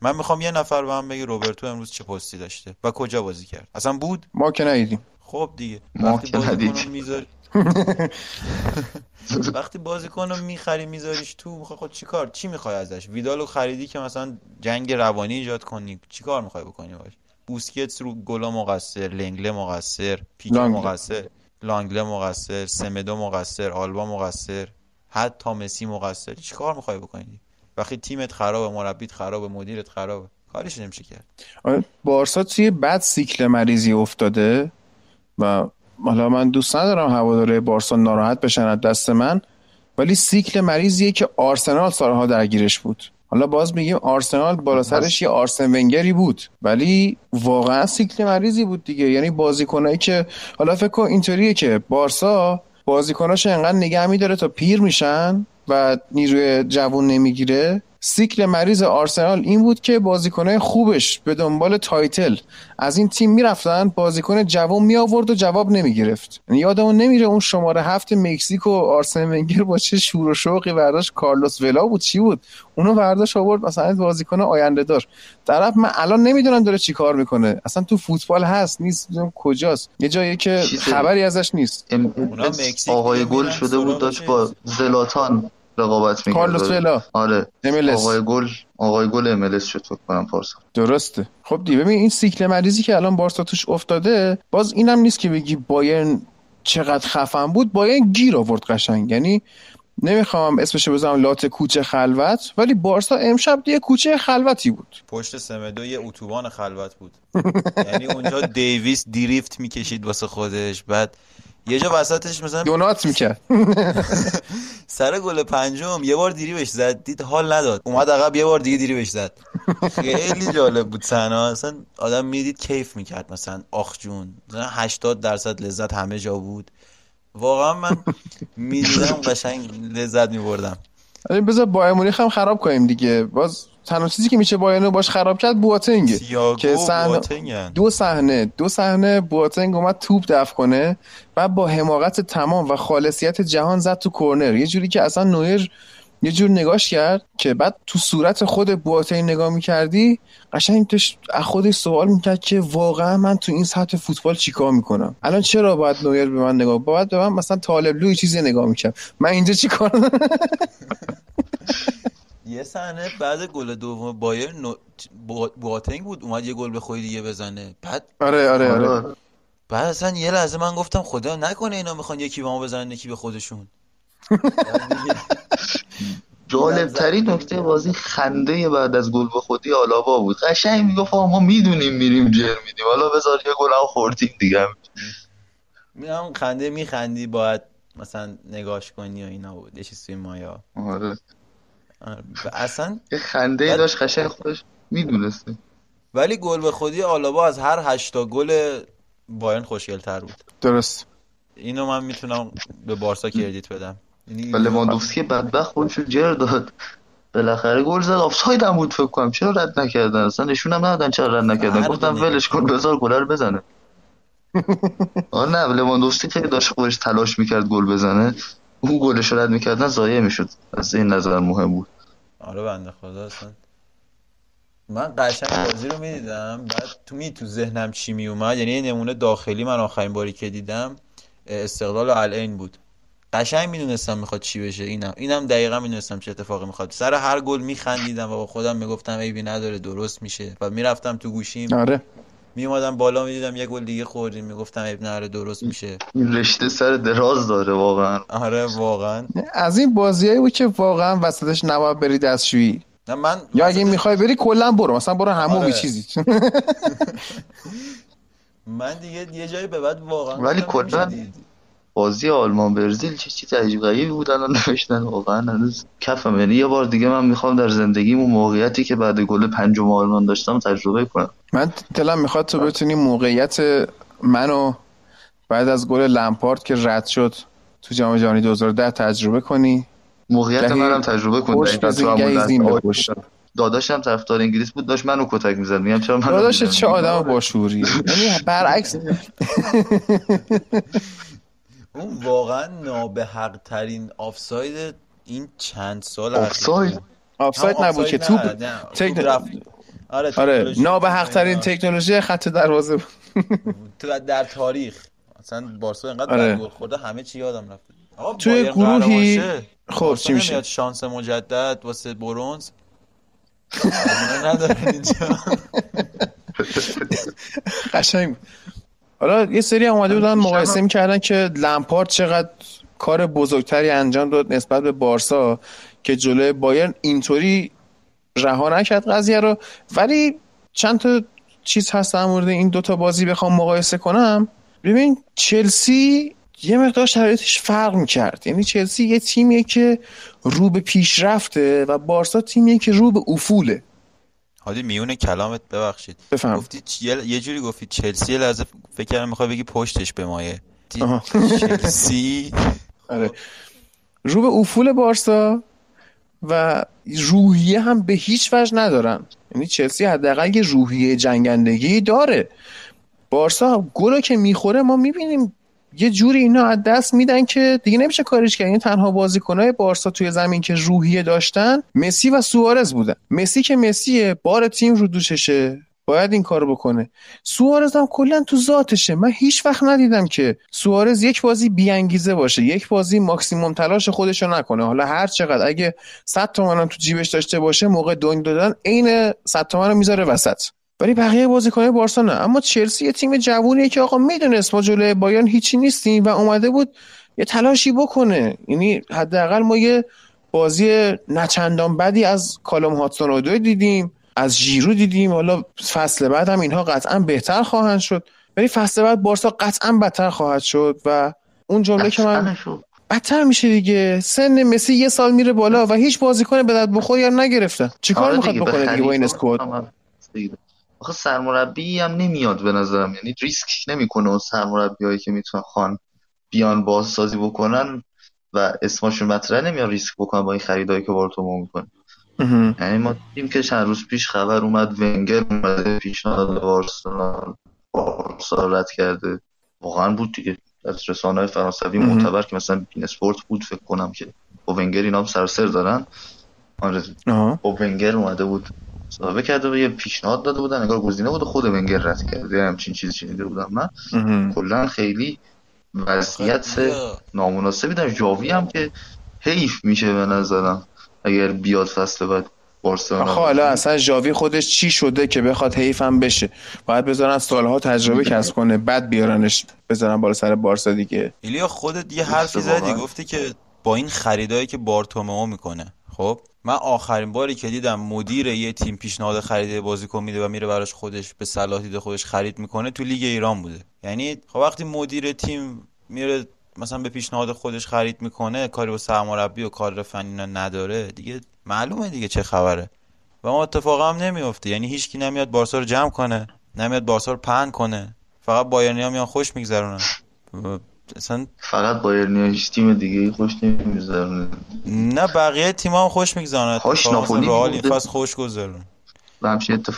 من می‌خوام یه نفر به من بگه روبرتو امروز چه پستی داشته و کجا بازی کرد. اصلا بود. ما که ندیدیم. خب دیگه. ما که ندیدیم. وقتی بازیکن رو می‌خری میذاریش تو می‌خوای خود چیکار؟ چی می‌خوای ازش؟ ویدالو خریدی که مثلا جنگ روانی ایجاد کنی چیکار می‌خوای بکنی باش؟ بوسکتس رو گلا مقصر لنگله مقصر پیک مقصر لانگله مقصر سمدو مقصر آلبا مقصر حتی مسی مقصر. چیکار می‌خوای بکنی؟ وقتی تیمت خرابه مربیت خرابه مدیرت خرابه کارش نمیشه کرد. آره، بارسا توی بد سیکل مریضی افتاده و حالا من دوست ندارم هواداره بارسا ناراحت بشن از دست من ولی سیکل مریضیه که آرسنال سالها درگیرش بود. حالا باز میگیم آرسنال بالا سرش یه آرسن ونگری بود ولی واقعا سیکل مریضی بود دیگه. یعنی بازیکنایی که حالا فکر کن اینطوریه که بارسا بازیکناش انقدر نگه میداره تا پیر میشن و نیروی جوون نمی‌گیره. سیکل مریض آرسنال این بود که بازیکنهای خوبش به دنبال title از این تیم می‌رفتن بازیکن جوان می آورد و جواب نمی گرفت یعنی یادمون نمیره اون شماره هفت مکزیک و آرسن ونگر با چه شور و شوقی برداشت کارلوس ولا بود چی بود؟ اونو برداشت آورد مثلا بازیکن آینده دار. طرف من الان نمی‌دونم داره چی کار می‌کنه. اصلا تو فوتبال هست نیست کجاست؟ یه جایی که خبری ازش نیست. آقای گل شده بود داشت با زلاتان. رقابت می‌کرد. کارلوس ولا آره. آقای گل آقای گل املس شد فکر کنم پارسا. درسته. خب دی ببین این سیکل مریضی که الان بارسا توش افتاده باز اینم نیست که بگی بایرن چقدر خفن بود. بایرن گیر آورد قشنگ. یعنی نمی‌خوام اسمش بزنم لات کوچه خلوت ولی بارسا امشب یه کوچه خلوتی بود. پشت سمدو یه اتوبان خلوت بود. یعنی اونجا دیویس دیریفت می‌کشید واسه خودش. بعد یه جا وسطش مثلا دونات می‌کرد. سر گل پنجم یه بار دیری بهش زد. دید حال نداد. اومد عقب یه بار دیگه دیری بهش زد. خیلی جالب بود سنا اصلا آدم می‌دید کیف می‌کرد. مثلا آخ جون. مثلا 80 درصد لذت همه جا بود. واقعا من می‌دیدم قشنگ لذت میبردم. بذار بایر مونیخ هم خراب کنیم دیگه. باز تنها چیزی که میشه بایرن باش خراب کرد بواتنگ. که صحنه دو صحنه دو صحنه بواتنگ اومد توپ دفع کنه و با حماقت تمام و خالصیت جهان زد تو کورنر. یه جوری که اصلا نویر یه جور نگاش کرد که بعد تو صورت خود بواتنگ نگاه می‌کردی قشنگ توش خودش سوال می‌کرد که واقعا من تو این سطح فوتبال چیکار می‌کنم؟ الان چرا باید نویر به من نگاه باید به من مثلا طالب لوی چیزی نگاه می‌کرد. من اینجا چیکار یه صحنه بعد گل دوم بایر نو... بواتنگ بود اومد یه گل به خودی دیگه بزنه. بعد آره آره آره. بعد اصلا یه لحظه من گفتم خدا نکنه اینا می‌خوان یکی به ما بزنن یکی به خودشون. جالب ترین نکته بازی خنده بعد از گل به خودی آلاوا بود. قشنگ می‌گفت ما می‌دونیم میریم جر میدیم. حالا بذار یه گل هم خوردیم دیگه. میام خنده میخندی باید مثلا نگاش کنی و اینا بود. یه چیزی مایا. آره. اصلا یه خنده داشت قشنگ خودش می‌دونسته. ولی گل به خودی آلابا از هر هشتا گل بایرن خوشگل تر بود. درست. اینو من می‌تونم به بارسا کردیت بدم. یعنی ولی ماندوفسکی بدبخت خودش جر داد. بالاخره گل زد. آفساید هم بود فکر کنم. چرا رد نکردن؟ اصلا نشون هم ندادن چرا رد نکردن. گفتم ولش کن بذار گل رو بزنه. آه نه لواندوفسکی خیلی داشت خودش تلاش می‌کرد گل بزنه. اون گلش رد می‌کردن ضایع می‌شد. از این نظر مهم بود. آره بنده خدا اصلا. من قشنگ بازی رو می‌دیدم. بعد تو می تو ذهنم چی می اومد یعنی یه نمونه داخلی من آخرین باری که دیدم استقلال و العین بود. قشنگ می‌دونستم می‌خواد چی بشه. اینم اینم دقیقا می‌دونستم چه اتفاقی می‌خواد. سر هر گل میخندیدم و با خودم می‌گفتم ایبی نداره درست میشه. و می‌رفتم تو گوشیم. آره. می اومدم بالا می‌دیدم یه گل دیگه خوردیم می‌گفتم ابن آره درست میشه. این رشته سر دراز داره واقعا. آره واقعا. از این بازیایی بود که واقعا وسطش نباید بری دستشویی. نه من یا اگه می‌خوای بری کلا برو. مثلا برو همون آره. چیزی. من دیگه یه جایی به بعد واقعا ولی کلا بازی آلمان برزیل چه چیز عجیب غریبی بود الان نوشتن. واقعا هنوز کفم. یعنی یه بار دیگه من می‌خوام در زندگیم اون موقعیتی که بعد گل پنجم آلمان داشتم تجربه کنم. من دلم می‌خواد تو بتونی موقعیت منو بعد از گل لمپارت که رد شد تو جام جهانی 2010 تجربه کنی. موقعیت منم تجربه کنم داداشم طرفدار انگلیس بود داشت منو کتک می‌زد. میگم چرا منو داداش چه آدم باشوری یعنی برعکس. اون واقعا نابحق ترین آفساید این چند سال آفساید؟ آفساید نبود که توپ آره آره نابحق ترین تکنولوژی خط دروازه تو در تاریخ اصلا بارسا اینقدر آره. گل خورده همه چی یادم رفت. توی گروهی خب چی میشه؟ شانس مجدد واسه برونز. نداره اینجا. قشنگ. حالا یه سری هم اومده بودن مقایسه می‌کردن که لمپارد چقدر کار بزرگتری انجام داد نسبت به بارسا که جلوی بایرن اینطوری رها نکرد قضیه رو. ولی چند تا چیز هست در مورد این دوتا بازی بخوام مقایسه کنم. ببین چلسی یه مقدار شرایطش فرق می‌کرد. یعنی چلسی یه تیمیه که رو به پیشرفته و بارسا تیمیه که رو به افوله. حالی میون کلامت ببخشید. بفهم. گفتی یه جوری گفتی چلسی لحظه فکر کردم می‌خوای بگی پشتش به مایه. چلسی؟ آره. رو به افول بارسا و روحیه هم به هیچ وجه ندارن. یعنی چلسی حداقل یه روحیه جنگندگی داره. بارسا گلو که می‌خوره ما می‌بینیم یه جوری اینا از دست میدن که دیگه نمیشه کارش کرد. این تنها بازیکنهای بارسا توی زمین که روحیه داشتن مسی و سوارز بودن. مسی که مسیه بار تیم رو دوششه. باید این کارو بکنه. سوارز هم کلا تو ذاتشه. من هیچ وقت ندیدم که سوارز یک بازی بیانگیزه باشه. یک بازی ماکسیموم تلاش خودشو نکنه. حالا هر چقدر اگه 100 تومن تو جیبش داشته باشه موقع دنگ دادن عین 100 تومن رو می‌ذاره وسط. ولی بقیه بازیکن‌های بارسا نه اما چلسی یه تیم جوونیه که آقا می‌دونست ما جلوی بایان هیچی نیستیم و اومده بود یه تلاشی بکنه. یعنی حداقل ما یه بازی نچندان بدی از کالوم هاتسون دیدیم از ژیرو دیدیم. حالا فصل بعد هم اینها قطعا بهتر خواهند شد. ولی فصل بعد بارسا قطعا بدتر خواهد شد و اون جمله که من بدتر میشه دیگه. سن مسی یه سال میره بالا و هیچ بازیکن به درد بخور یا نگرفته. چیکار آره می‌خواد بکنه دیگه با این اسکواد؟ آخه سرمربی هم نمیاد به نظرم. یعنی ریسک نمی‌کنه اون هایی که می‌تونن خان بیان بازسازی بکنن و اسمشون مطرح نمیاد ریسک بکنن با این خریدایی که بارتومو می‌کنه یعنی ما دیدیم که چند روز پیش خبر اومد ونگر اومده پیشنهاد بارسلونا بارسا رد کرده. واقعا بود دیگه. از رسانه های فرانسوی معتبر که مثلا بین اسپورت بود فکر کنم که با ونگر اینا هم سرسر دارن. آره. با ونگر اومده بود. صحبه کرده و یه پیشنهاد داده بودن انگار گزینه بود خود ونگر رد کرده همچین چیزی شنیده بودم من. کلا خیلی وضعیت نامناسبی داشت. جاوی هم که حیف میشه به نظرم. اگر بیاد فصل بعد بارسلونا حالا اصلا جاوی خودش چی شده که بخواد حیفم بشه؟ باید بذارن سالها تجربه کسب کنه بعد بیارنش بذارن بالا سر بارسا دیگه. ایلیا خودت یه حرفی زدی گفتی که با این خریدایی که بارتومئو می‌کنه. خب من آخرین باری که دیدم مدیر یه تیم پیشنهاد خرید بازیکن میده و میره براش خودش به صلاح دیده خودش خرید می‌کنه تو لیگ ایران بوده. یعنی خب وقتی مدیر تیم میره مثلا به پیشنهاد خودش خرید می‌کنه کاری با سرمربی و کار فنی نداره دیگه معلومه دیگه چه خبره. و ما اتفاق هم نمیفته یعنی هیچکی نمیاد بارسا رو جمع کنه نمیاد بارسا رو پهن کنه. فقط بایرنی ها میان خوش میگذرونن. اصلا فقط بایرنی هیچ تیم دیگه خوش نمیگذرونه. نه بقیه تیم هم خوش میگذرونه خوش ناپولی این فصل خوش گذرون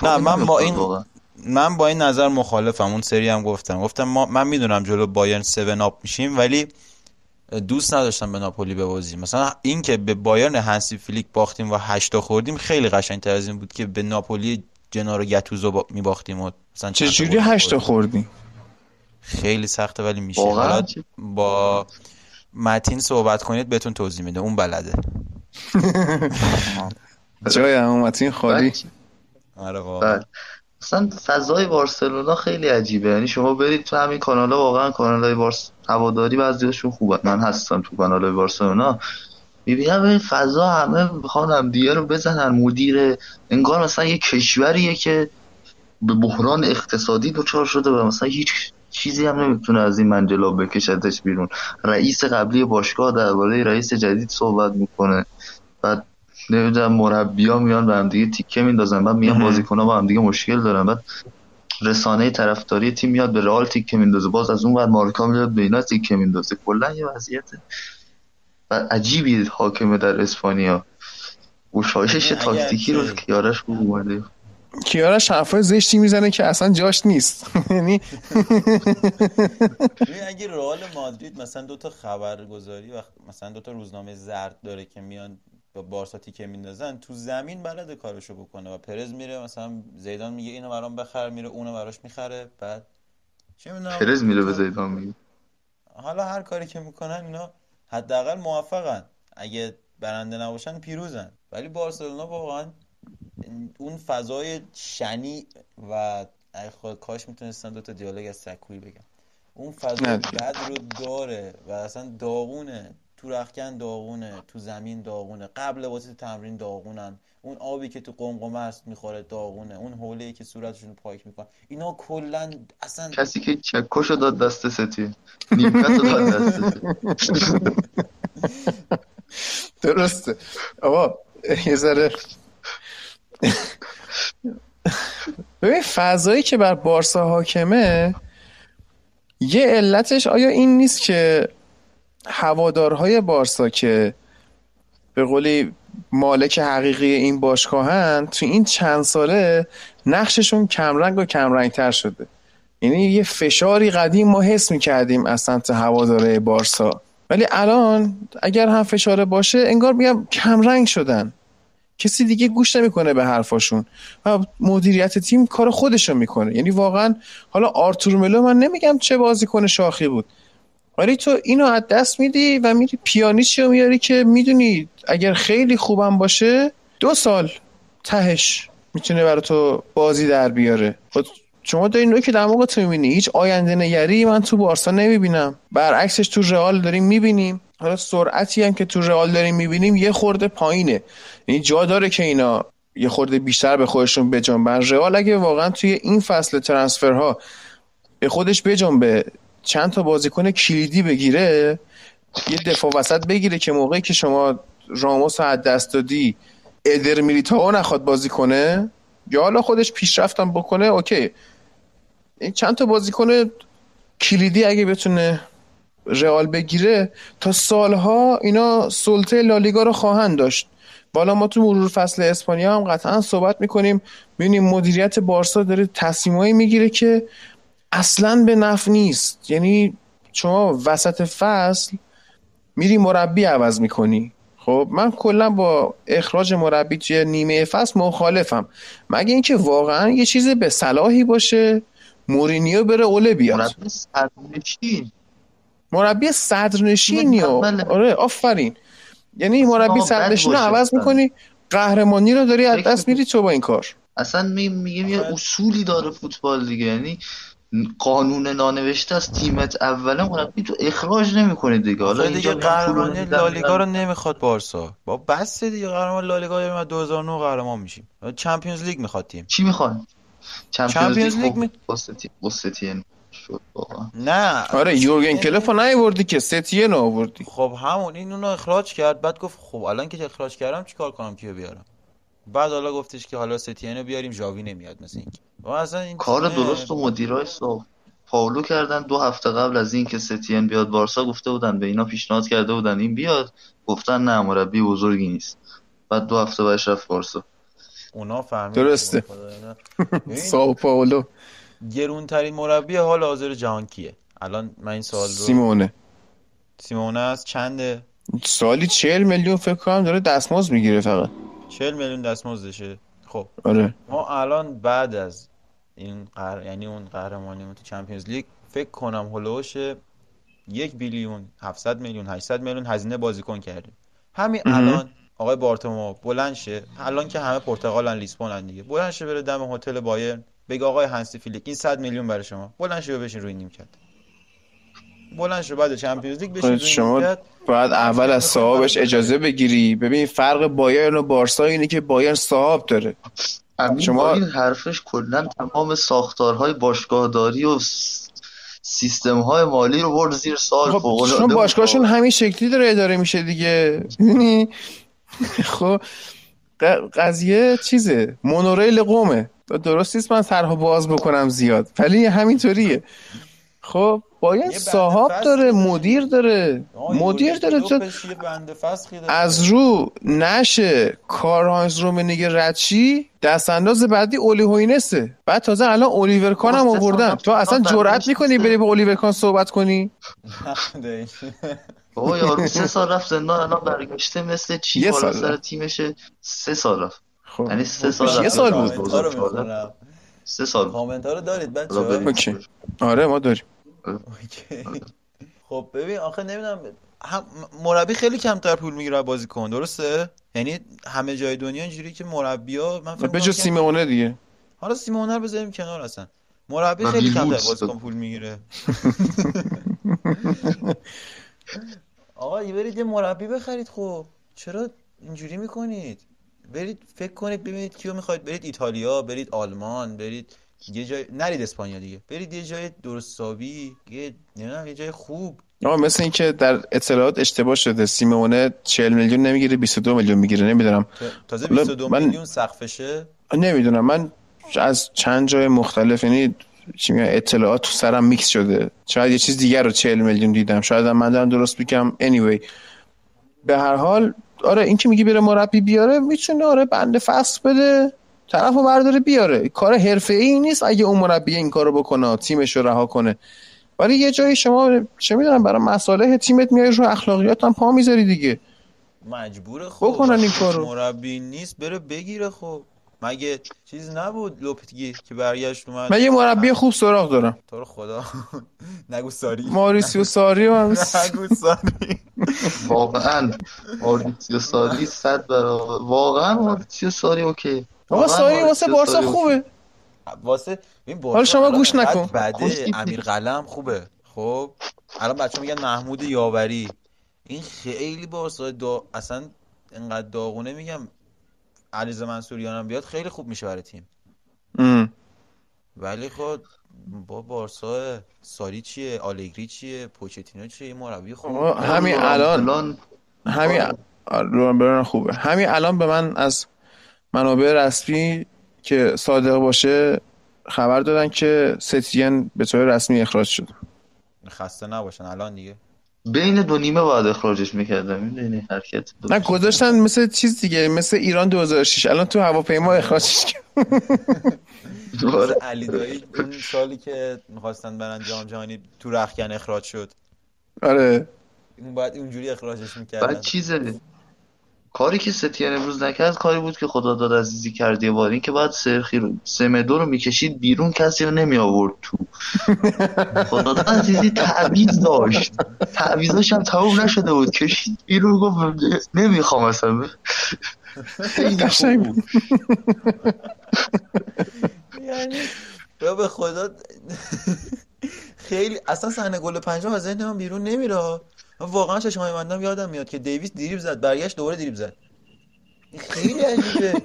نه من با این من با این نظر مخالفم. اون سری هم گفتم گفتم ما من می‌دونم جلو بایرن 7 اپ میشیم ولی دوست نداشتم به ناپولی ببازیم. مثلا این که به بایرن هنسی فلیک باختیم و هشتا خوردیم خیلی قشنگتر از این بود که به ناپولی جنارو گتوزو با... میباختیم و مثلا چجوری هشتا خوردیم؟ خیلی سخته ولی میشه. با متین صحبت کنید بهتون توضیح میده. اون بلده. جای هم متین خالی. آره واقعا. اصلا فضای بارسلونا خیلی عجیبه. یعنی شما برید تو همین کانال ها واقعا کانال های بارس هواداری بعضیاشون خوبه من هستم تو کانال های بارسلونا. می‌بینم این فضا همه می‌خوان هم دیگه رو بزنن. مدیر انگار مثلا یه کشوریه که به بحران اقتصادی دچار شده و مثلا هیچ چیزی هم نمی‌تونه از این منجلا بکشدش بیرون. رئیس قبلی باشگاه درباره رئیس جدید صحبت می‌کنه. بعد نمی‌دونم مربی ها میان به هم دیگه تیکه میندازن بعد میان بازیکن ها با هم دیگه مشکل دارن. بعد رسانه طرفداری تیم میاد به رئال تیکه میندازه. باز از اون بعد مارکا میاد به اینا تیکه میندازه. کلا یه وضعیت عجیبی حاکمه در اسپانیا. گشایش تاکتیکی رو کیارش خوب اومده. کیارش حرفای زشتی می‌زنه که اصلا جاش نیست. یعنی اگه رئال مادرید مثلا دو تا خبرگزاری و مثلا دو تا روزنامه زرد داره که میان با بارسا تیکه میندازن تو زمین بلد کارشو بکنه و پرز میره مثلا زیدان میگه اینو برام بخر میره اونو براش می‌خره بعد چه پرز میره به زیدان میگه. حالا هر کاری که می‌کنن اینا حداقل موفقن. اگه برنده نباشن پیروزن. ولی بارسلونا واقعا اون فضای شنی و کاش می‌تونستن دو تا دیالوگ از سکوی بگم. اون فضای بد رو داره و اصلا داغونه. تو رخکن داغونه تو زمین داغونه. قبل واسه تمرین داغونن. اون آبی که تو قمقمه است می‌خوره داغونه. اون حوله که صورتشون پاک می‌کنه اینا کلا اصلا کسی که چکشو داد دست ستی نیمکتو داد دست درسته. آقا یه ذره ببین فضایی که بر بارسا حاکمه یه علتش آیا این نیست که هوادارهای بارسا که به قولی مالک حقیقی این باشگاهن تو این چند ساله نقششون کمرنگ و کمرنگتر شده. یعنی یه فشاری قدیم ما حس می‌کردیم از سمت هواداره بارسا. ولی الان اگر هم فشار باشه انگار میگم کمرنگ شدن. کسی دیگه گوش نمی‌کنه به حرفاشون و مدیریت تیم کار خودشون می‌کنه. یعنی واقعا حالا آرتور ملو من نمیگم چه بازیکن شاخی بود. ولی تو اینو از دست میدی و میری پیانیچی رو میاری که می‌دونی اگر خیلی خوبم باشه دو سال تهش می‌تونه برای تو بازی در بیاره. خود شما داری موقع تو می‌بینی. هیچ آینده نگری من تو بارسا نمی‌بینم. برعکسش تو رئال داریم می‌بینیم. حالا سرعتی هم که تو رئال داریم می‌بینیم یه خورده پایینه. یعنی جا داره که اینا یه خورده بیشتر به خودشون بجنبن. رئال اگه واقعا توی این فصل ترنسفرها به خودش بجنبه چند تا بازیکن کلیدی بگیره یه دفاع وسط بگیره که موقعی که شما راموس از دست دادی ادر میلیتائو نخواد بازی کنه یا حالا خودش پیشرفتم بکنه اوکی. چند تا بازیکن کلیدی اگه بتونه رئال بگیره تا سالها اینا سلطه لالیگا رو خواهند داشت. بالا ما تو مرور فصل اسپانیا هم قطعا صحبت می‌کنیم. ببینیم مدیریت بارسا داره تصمیمایی می‌گیره که اصلا به نفع نیست. یعنی شما وسط فصل میری مربی عوض می‌کنی. خب من کلا با اخراج مربی توی نیمه فصل مخالفم. مگه اینکه واقعا یه چیز به صلاحی باشه؟ مورینیو بره اوله بیاد. مربی صدرنشین. مربی صدرنشینی آره آفرین. یعنی مربی صدرنشین رو عوض می‌کنی قهرمانی رو داری از دست میری تو با این کار. اصلا میگیم یه اصولی داره فوتبال دیگه. یعنی قانون نانوشته از تیمت اوله مربی تو اخراج نمی‌کنه دیگه. حالا دیگه قهرمانی لالیگا رو نمی‌خواد بارسا. با بس دیگه قهرمان لالیگا داریم 2009 قهرمان میشیم. Champions League می‌خواد تیم. چی می‌خواد؟ Champions League می... ستین شد نه. آره یورگن کلوپ رو نیوردی که ستین آوردی. خب همون این اونو اخراج کرد بعد گفت خب الان که اخراج کردم چیکار کنم کیو بیارم؟ بعد حالا گفتش که حالا ستین رو بیاریم ژاوی نمیاد مثل اینکه. اصلا این کار درست و مدیرای صاف پاولو کردن. دو هفته قبل از اینکه ستین بیاد بارسا گفته بودن به اینا پیشنهاد کرده بودن این بیاد. گفتن نه مربی بزرگی نیست. بعد دو هفته بعدش رفت بارسا. اونا فهمید درسته. ساو پاولو. گرونترین مربی حال حاضر جهان کیه؟ الان من این سوال رو سیمونه. سیمونه از چنده؟ سالی چهل میلیون فکر کنم داره دستمزد می‌گیره فقط. چهل میلیون دستمزدشه. خب. آره. ما الان بعد از این قهر... یعنی اون قهرمانی تو چمپیونز لیگ فکر کنم هلوش یک بیلیون 700 میلیون 800 میلیون هزینه بازیکن کردیم همین الان آقای بارتومو بلند شه. الان که همه پرتغالن لیسبونن دیگه. بلند شه بره دم هتل بایرن. بگه آقای هانسی فیلیک این 100 میلیون برای شما. بلند شه بشین روی نیمکت. بلند شه بعد چمپیونز لیگ بشین روی شما باید اول از صاحبش اجازه بگیری. ببین فرق بایرن و بارسا اینه که بایرن صاحب داره. شما شما- این حرفش کلا تمام ساختارهای باشگاهداری و سیستم های مالی رو برد زیر سال. خب باشگاهشون. همین شکلی داره اداره میشه دیگه. می‌دونی؟ خب قضیه چیزه مونوریل قومه درست نیست من سرها باز بکنم زیاد ولی همینطوریه خب باید صاحب داره. مدیر داره مدیر داره تو. از رو نشه کارهانز رومنیگه ردشی دست انداز بعدی اولی هوینسه بعد تازه الان اولیور کان هم آوردن تو اصلا برنامه‌ش می‌کنی. بری به اولیور کان صحبت کنی. بابا یارو سه سال رفت زندان الان برگشته مثل چی یه بالا سال سر رفت. تیمشه سه سال رفت خب یعنی سه سال یه سال بود. کامنت ها رو 2014. می‌خونم سه سال. کامنت ها رو دارید حالا بچه ببین. اوکی آره ما داریم. خب ببین آخه نمی‌دونم هم مربی خیلی کمتر پول می‌گیره از بازیکن درسته یعنی همه جای دنیا اینجوری که مربیا من فکر که- سیمونه دیگه حالا سیمونه رو بذاریم کنار اصلا مربی و خیلی کمتر. بازیکن پول می‌گیره آقا یه برید یه مربی بخرید. خب چرا اینجوری می‌کنید؟ برید فکر کنید ببینید کیو می‌خواید. برید ایتالیا برید آلمان برید یه جای نرید اسپانیا دیگه. برید یه جای درستابی یه نمی‌دونم یه جای خوب. آقا مثل اینکه در اطلاعات اشتباه شده سیمونه 40 میلیون نمی‌گیره 22 میلیون می‌گیره نمی‌دونم. تا- تازه حالا 22 من- میلیون سقفشه. نمی‌دونم. من از چند جای مختلف یعنی چی میگن اطلاعات تو سرم میکس شده. شاید یه چیز دیگر رو 40 میلیون دیدم. شاید من دارم درست میگم. Anyway. به هر حال آره این که میگی بره مربی بیاره می‌تونه آره بنده فصل بده. طرفو برداره بیاره. کار حرفه ای نیست اگه اون مربی این کارو بکنه تیمش رو رها کنه. ولی یه جایی شما چه می‌دونم برای مساله تیمت میای رو اخلاقیات هم پا می‌ذاری دیگه. مجبوره خب. بکنن این کارو. مربی نیست بره بگیره خب. مگه چیز نبود لوپتگی که برگشت اومد؟ من یه مربی خوب سراغ دارم تو رو خدا. نگو ساری. ماریسیو ساری هم نگو ساری. واقعا. ماریسیو ساری صد برابر. واقعا ماریسیو ساری اوکی. آقا ساری واسه بارسا خوبه. واسه این حالا شما گوش نکن. بعده امیر قلم خوبه. خب؟ الان بچه میگن محمود یاوری. این خیلی بارسا دا... اصلا انقدر داغونه میگم. علیزه منصوریان هم بیاد خیلی خوب میشه برای تیم. ولی خب با بارسا ساری چیه آلگری چیه پوچتینو چیه این مربی خوب. همین الان همین بران خوبه. همین الان به من از منابع رسمی که صادق باشه خبر دادن که ستین به طور رسمی اخراج شد خسته نباشن. الان دیگه. بین دو نیمه باید اخراجش می‌کردم می‌دونی؟ حرکت نه گذاشتن مثل چیز دیگه مثل ایران 2006 الان تو هواپیما اخراجش کرد علی دایی اون سالی که می‌خواستن برن جام جهانی تو رخکن اخراج شد. آره. اون باید اونجوری اخراجش می‌کردن. بعد چیزه؟ کاری که ستین امروز نکرد کاری بود که خدا داد عزیزی کردی بار. این که بعد سرخی رو سمدو رو می‌کشید بیرون کسی رو نمی آورد تو. خدا داد عزیزی تعویز داشت. تعویزاش هم تموم نشده بود. کشید بیرون گفت نمی‌خوام اصلا. خیلی قشنگ بود. یعنی به خدا خیلی اصلا صحنه گل پنجم از ذهن من بیرون نمیره واقعا چشمای مندم یادم میاد که دیویس دریب زد برگشت دوباره دریب زد. خیلی عجیبه.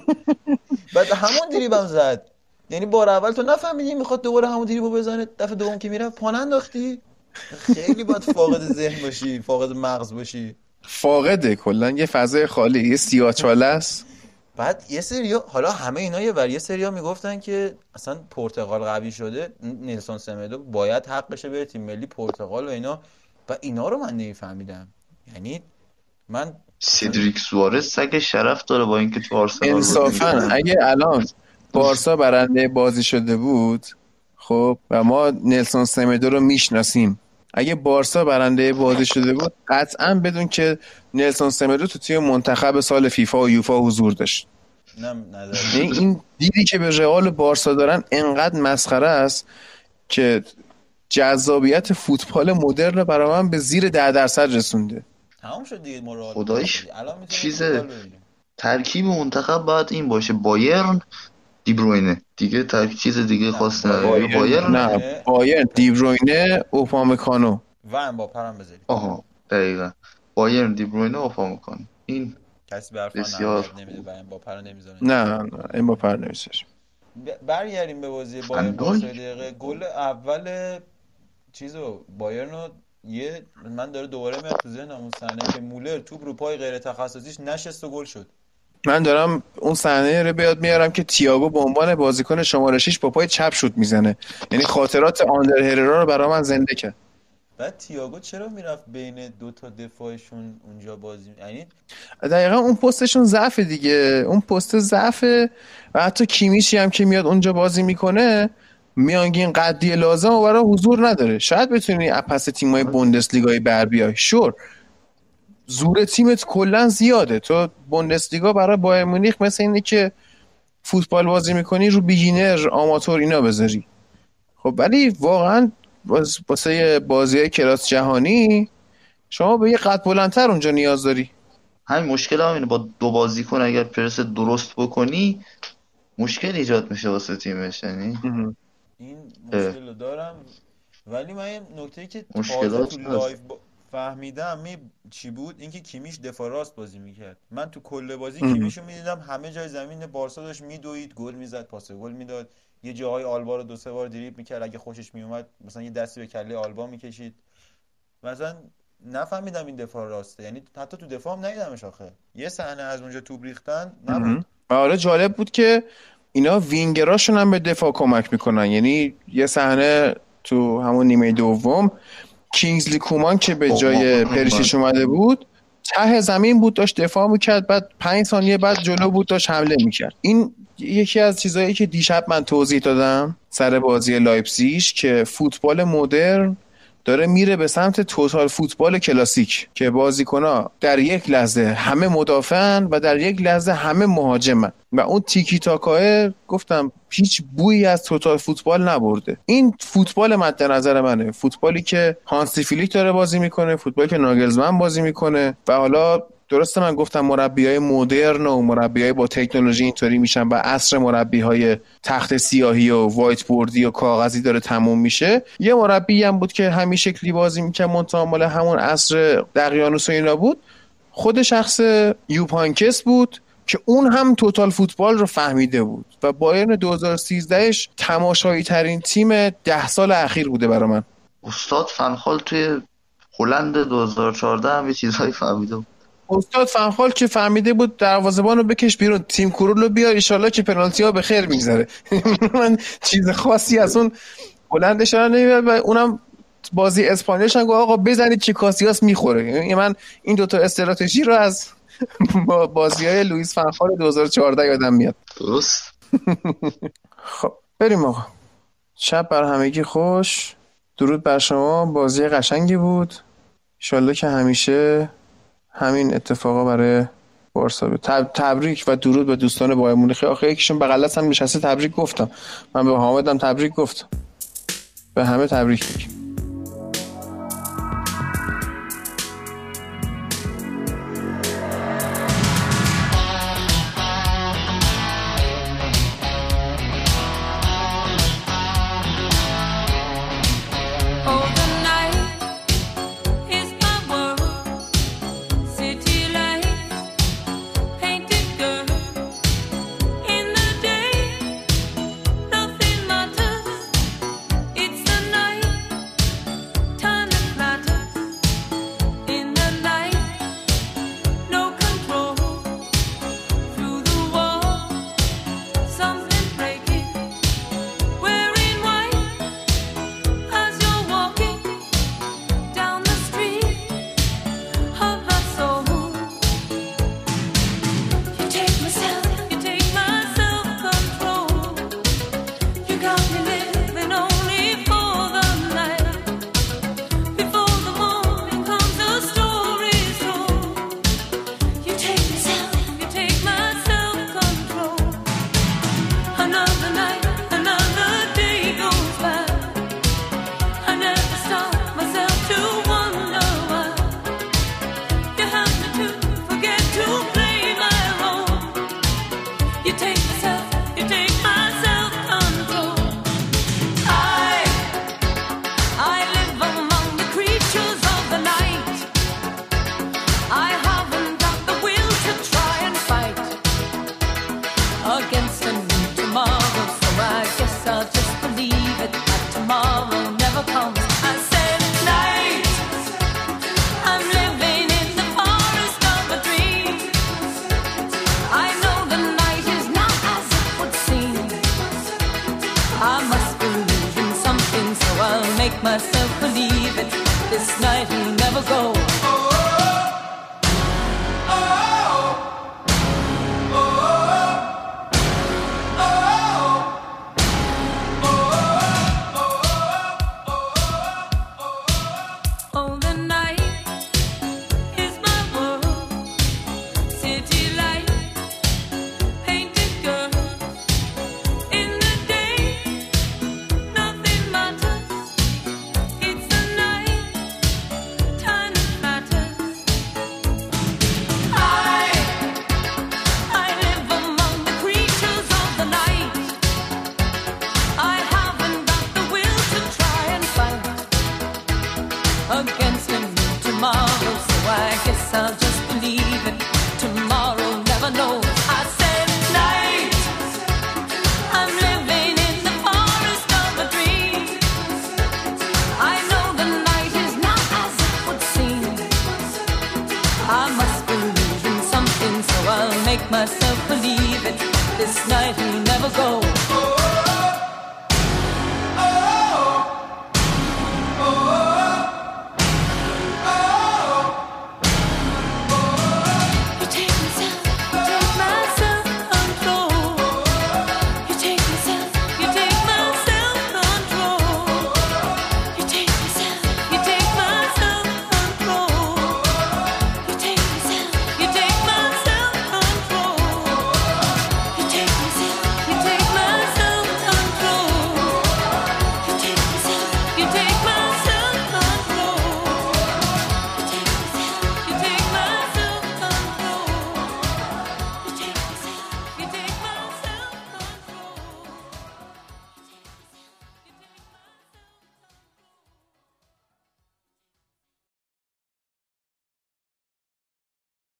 بعد همون دریب هم زد. یعنی بار اول تو نفهمیدی می‌خواد دوباره همون دریبو بزنه دفعه دوم که میره پان انداختی خیلی باید فاقد ذهن باشی فاقد مغز باشی. فاقده کلا یه فضای خالی یه سیاچاله است. بعد یه سریا حالا همه اینا یه بر یه سریا می‌گفتن که اصلا پرتغال قوی شده. نیلسون سمدو باید حق بشه بره تیم ملی پرتغال و اینا. و اینا رو من نمیفهمیدم. یعنی من سیدریک سوارز سگ شرف داره با اینکه تو آرسنال انصافا. اگه الان بارسا برنده بازی شده بود خب و ما نلسون سمدو رو می‌شناسیم. اگه بارسا برنده بازی شده بود قطعا بدون که نلسون سمدو تو تیم منتخب سال فیفا و یوفا حضور داشت. این دیدی که به رئال بارسا دارن انقدر مسخره است که جذابیت فوتبال مدرن برای من به زیر ده درصد رسونده. تمام شد دیگه مراد خدایش چیز ترکیب منتخب باید این باشه. بایرن دیبروینه دیگه ترکیب چیز دیگه خاص نداره. بایرن. نه بایرن دیبروینه اوپامکانو. و هم بذاری آها دقیقا. بایرن دیبروینه اوپامکانو. این کسی به بسیار نمیده و امباپه رو نمی‌ذاره. نه نه امباپه رو نمی‌ذاره برگردیم به بازی بایرن دقیقه. گل اول چیزو بایرن یه من داره دوباره میاد تو ذهنم اون صحنه که مولر توپ رو پای غیر تخصصیش نشست و گل شد. من دارم اون صحنه رو بیاد میارم که تییاگو به عنوان بازیکن شماره 6 با پای چپ شد می‌زنه. یعنی خاطرات آندر هررا رو برای من زنده کرد. بعد تییاگو چرا می‌رفت بین دو تا دفاعشون اونجا بازی؟ یعنی دقیقا اون پستشون ضعف دیگه. اون پست ضعف و حتی کیمیشی هم که میاد اونجا بازی می‌کنه میانگین قدی لازم و برای حضور نداره. شاید بتونی پس تیمای بوندسلیگای بر بیای شور. زور تیمت کلا زیاده. تو بوندسلیگا برای بایر مونیخ مثل اینه که فوتبال بازی می‌کنی رو beginner آماتور اینا بذاری. خب ولی واقعا واسه بازی های کلاس جهانی شما به یه قد بلندتر اونجا نیاز داری. همین مشکل هم اینه. با دو بازیکن اگر پرس درست بکنی مشکل ایجاد میشه واسه تیمش یعنی؟ این مشکل رو دارم. ولی من یه نکته که تازه تو live فهمیدم می چی بود؟ اینکه کیمیش دفاع راست بازی می‌کرد. من تو کل بازی کیمیش رو می‌دیدم. همه جای زمین بارسا داشت میدوید گل می‌زد پاس گل می‌داد. یه جاهای آلبا رو دو سه بار دریپ می‌کرد. اگه خوشش میومد مثلا یه دستی به کله آلبا می‌کشید. مثلا نفهمیدم این دفاع راسته. یعنی حتی تو دفاع هم ندیدمش آخه. یه صحنه از اونجا توپ ریختن نبود. آره جالب بود که اینا وینگراشون هم به دفاع کمک می‌کنن. یعنی یه صحنه تو همون نیمه دوم کینگزلی کومان که به جای پریشیش اومده بود ته زمین بود داشت دفاع می‌کرد بعد پنج ثانیه بعد جلو بود داشت حمله می‌کرد. این یکی از چیزهایی که دیشب من توضیح دادم سر بازی لایپزیش که فوتبال مدرن داره میره به سمت total football کلاسیک که بازیکنها در یک لحظه همه مدافعن و در یک لحظه همه مهاجمن. و اون تیکی تاکا که گفتم هیچ بویی از total football نبرده. این فوتبال مد نظر منه. فوتبالی که هانسی فلیک داره بازی می‌کنه فوتبالی که ناگلزمان بازی می‌کنه و حالا درسته من گفتم مربی های مدرن و مربی های با تکنولوژی اینطوری میشن و عصر مربی های تخت سیاهی و whiteboard ی و کاغذی داره تموم میشه. یه مربی هم بود که همین شکلی بازی می‌کرد منتها همون عصر دقیانوس و اینا بود. خود شخص یوپانکس بود که اون هم توتال فوتبال رو فهمیده بود و بایرن 2013ش تماشایی ترین تیم ده سال اخیر بوده برای من. استاد فنخال توی هلند 2014 هم یه چیزهایی فهمیده بود. استاد فنخال که فهمیده بود دروازه‌بان رو بکش بیرون تیم کرول رو بیار ایشالله که پنالتی ها به خیر میگذره. من چیز خاصی از اون بلندش نمیاد و اونم بازی اسپانیاش هم آقا بزنید چه کاسیاس می‌خوره. یعنی من این دوتا استراتژی رو از بازی های لوئیس فنخال 2014 یادم میاد. درست. خب بریم آقا. شب بر همگی خوش. درود بر شما. بازی قشنگی بود. ایشالله که همیشه همین اتفاقا برای بارسا تبریک و درود به دوستان بایر مونیخ. آخه یکیشون بغل هم نشسته تبریک گفتم. من به حامدم تبریک گفتم. به همه تبریک میگم.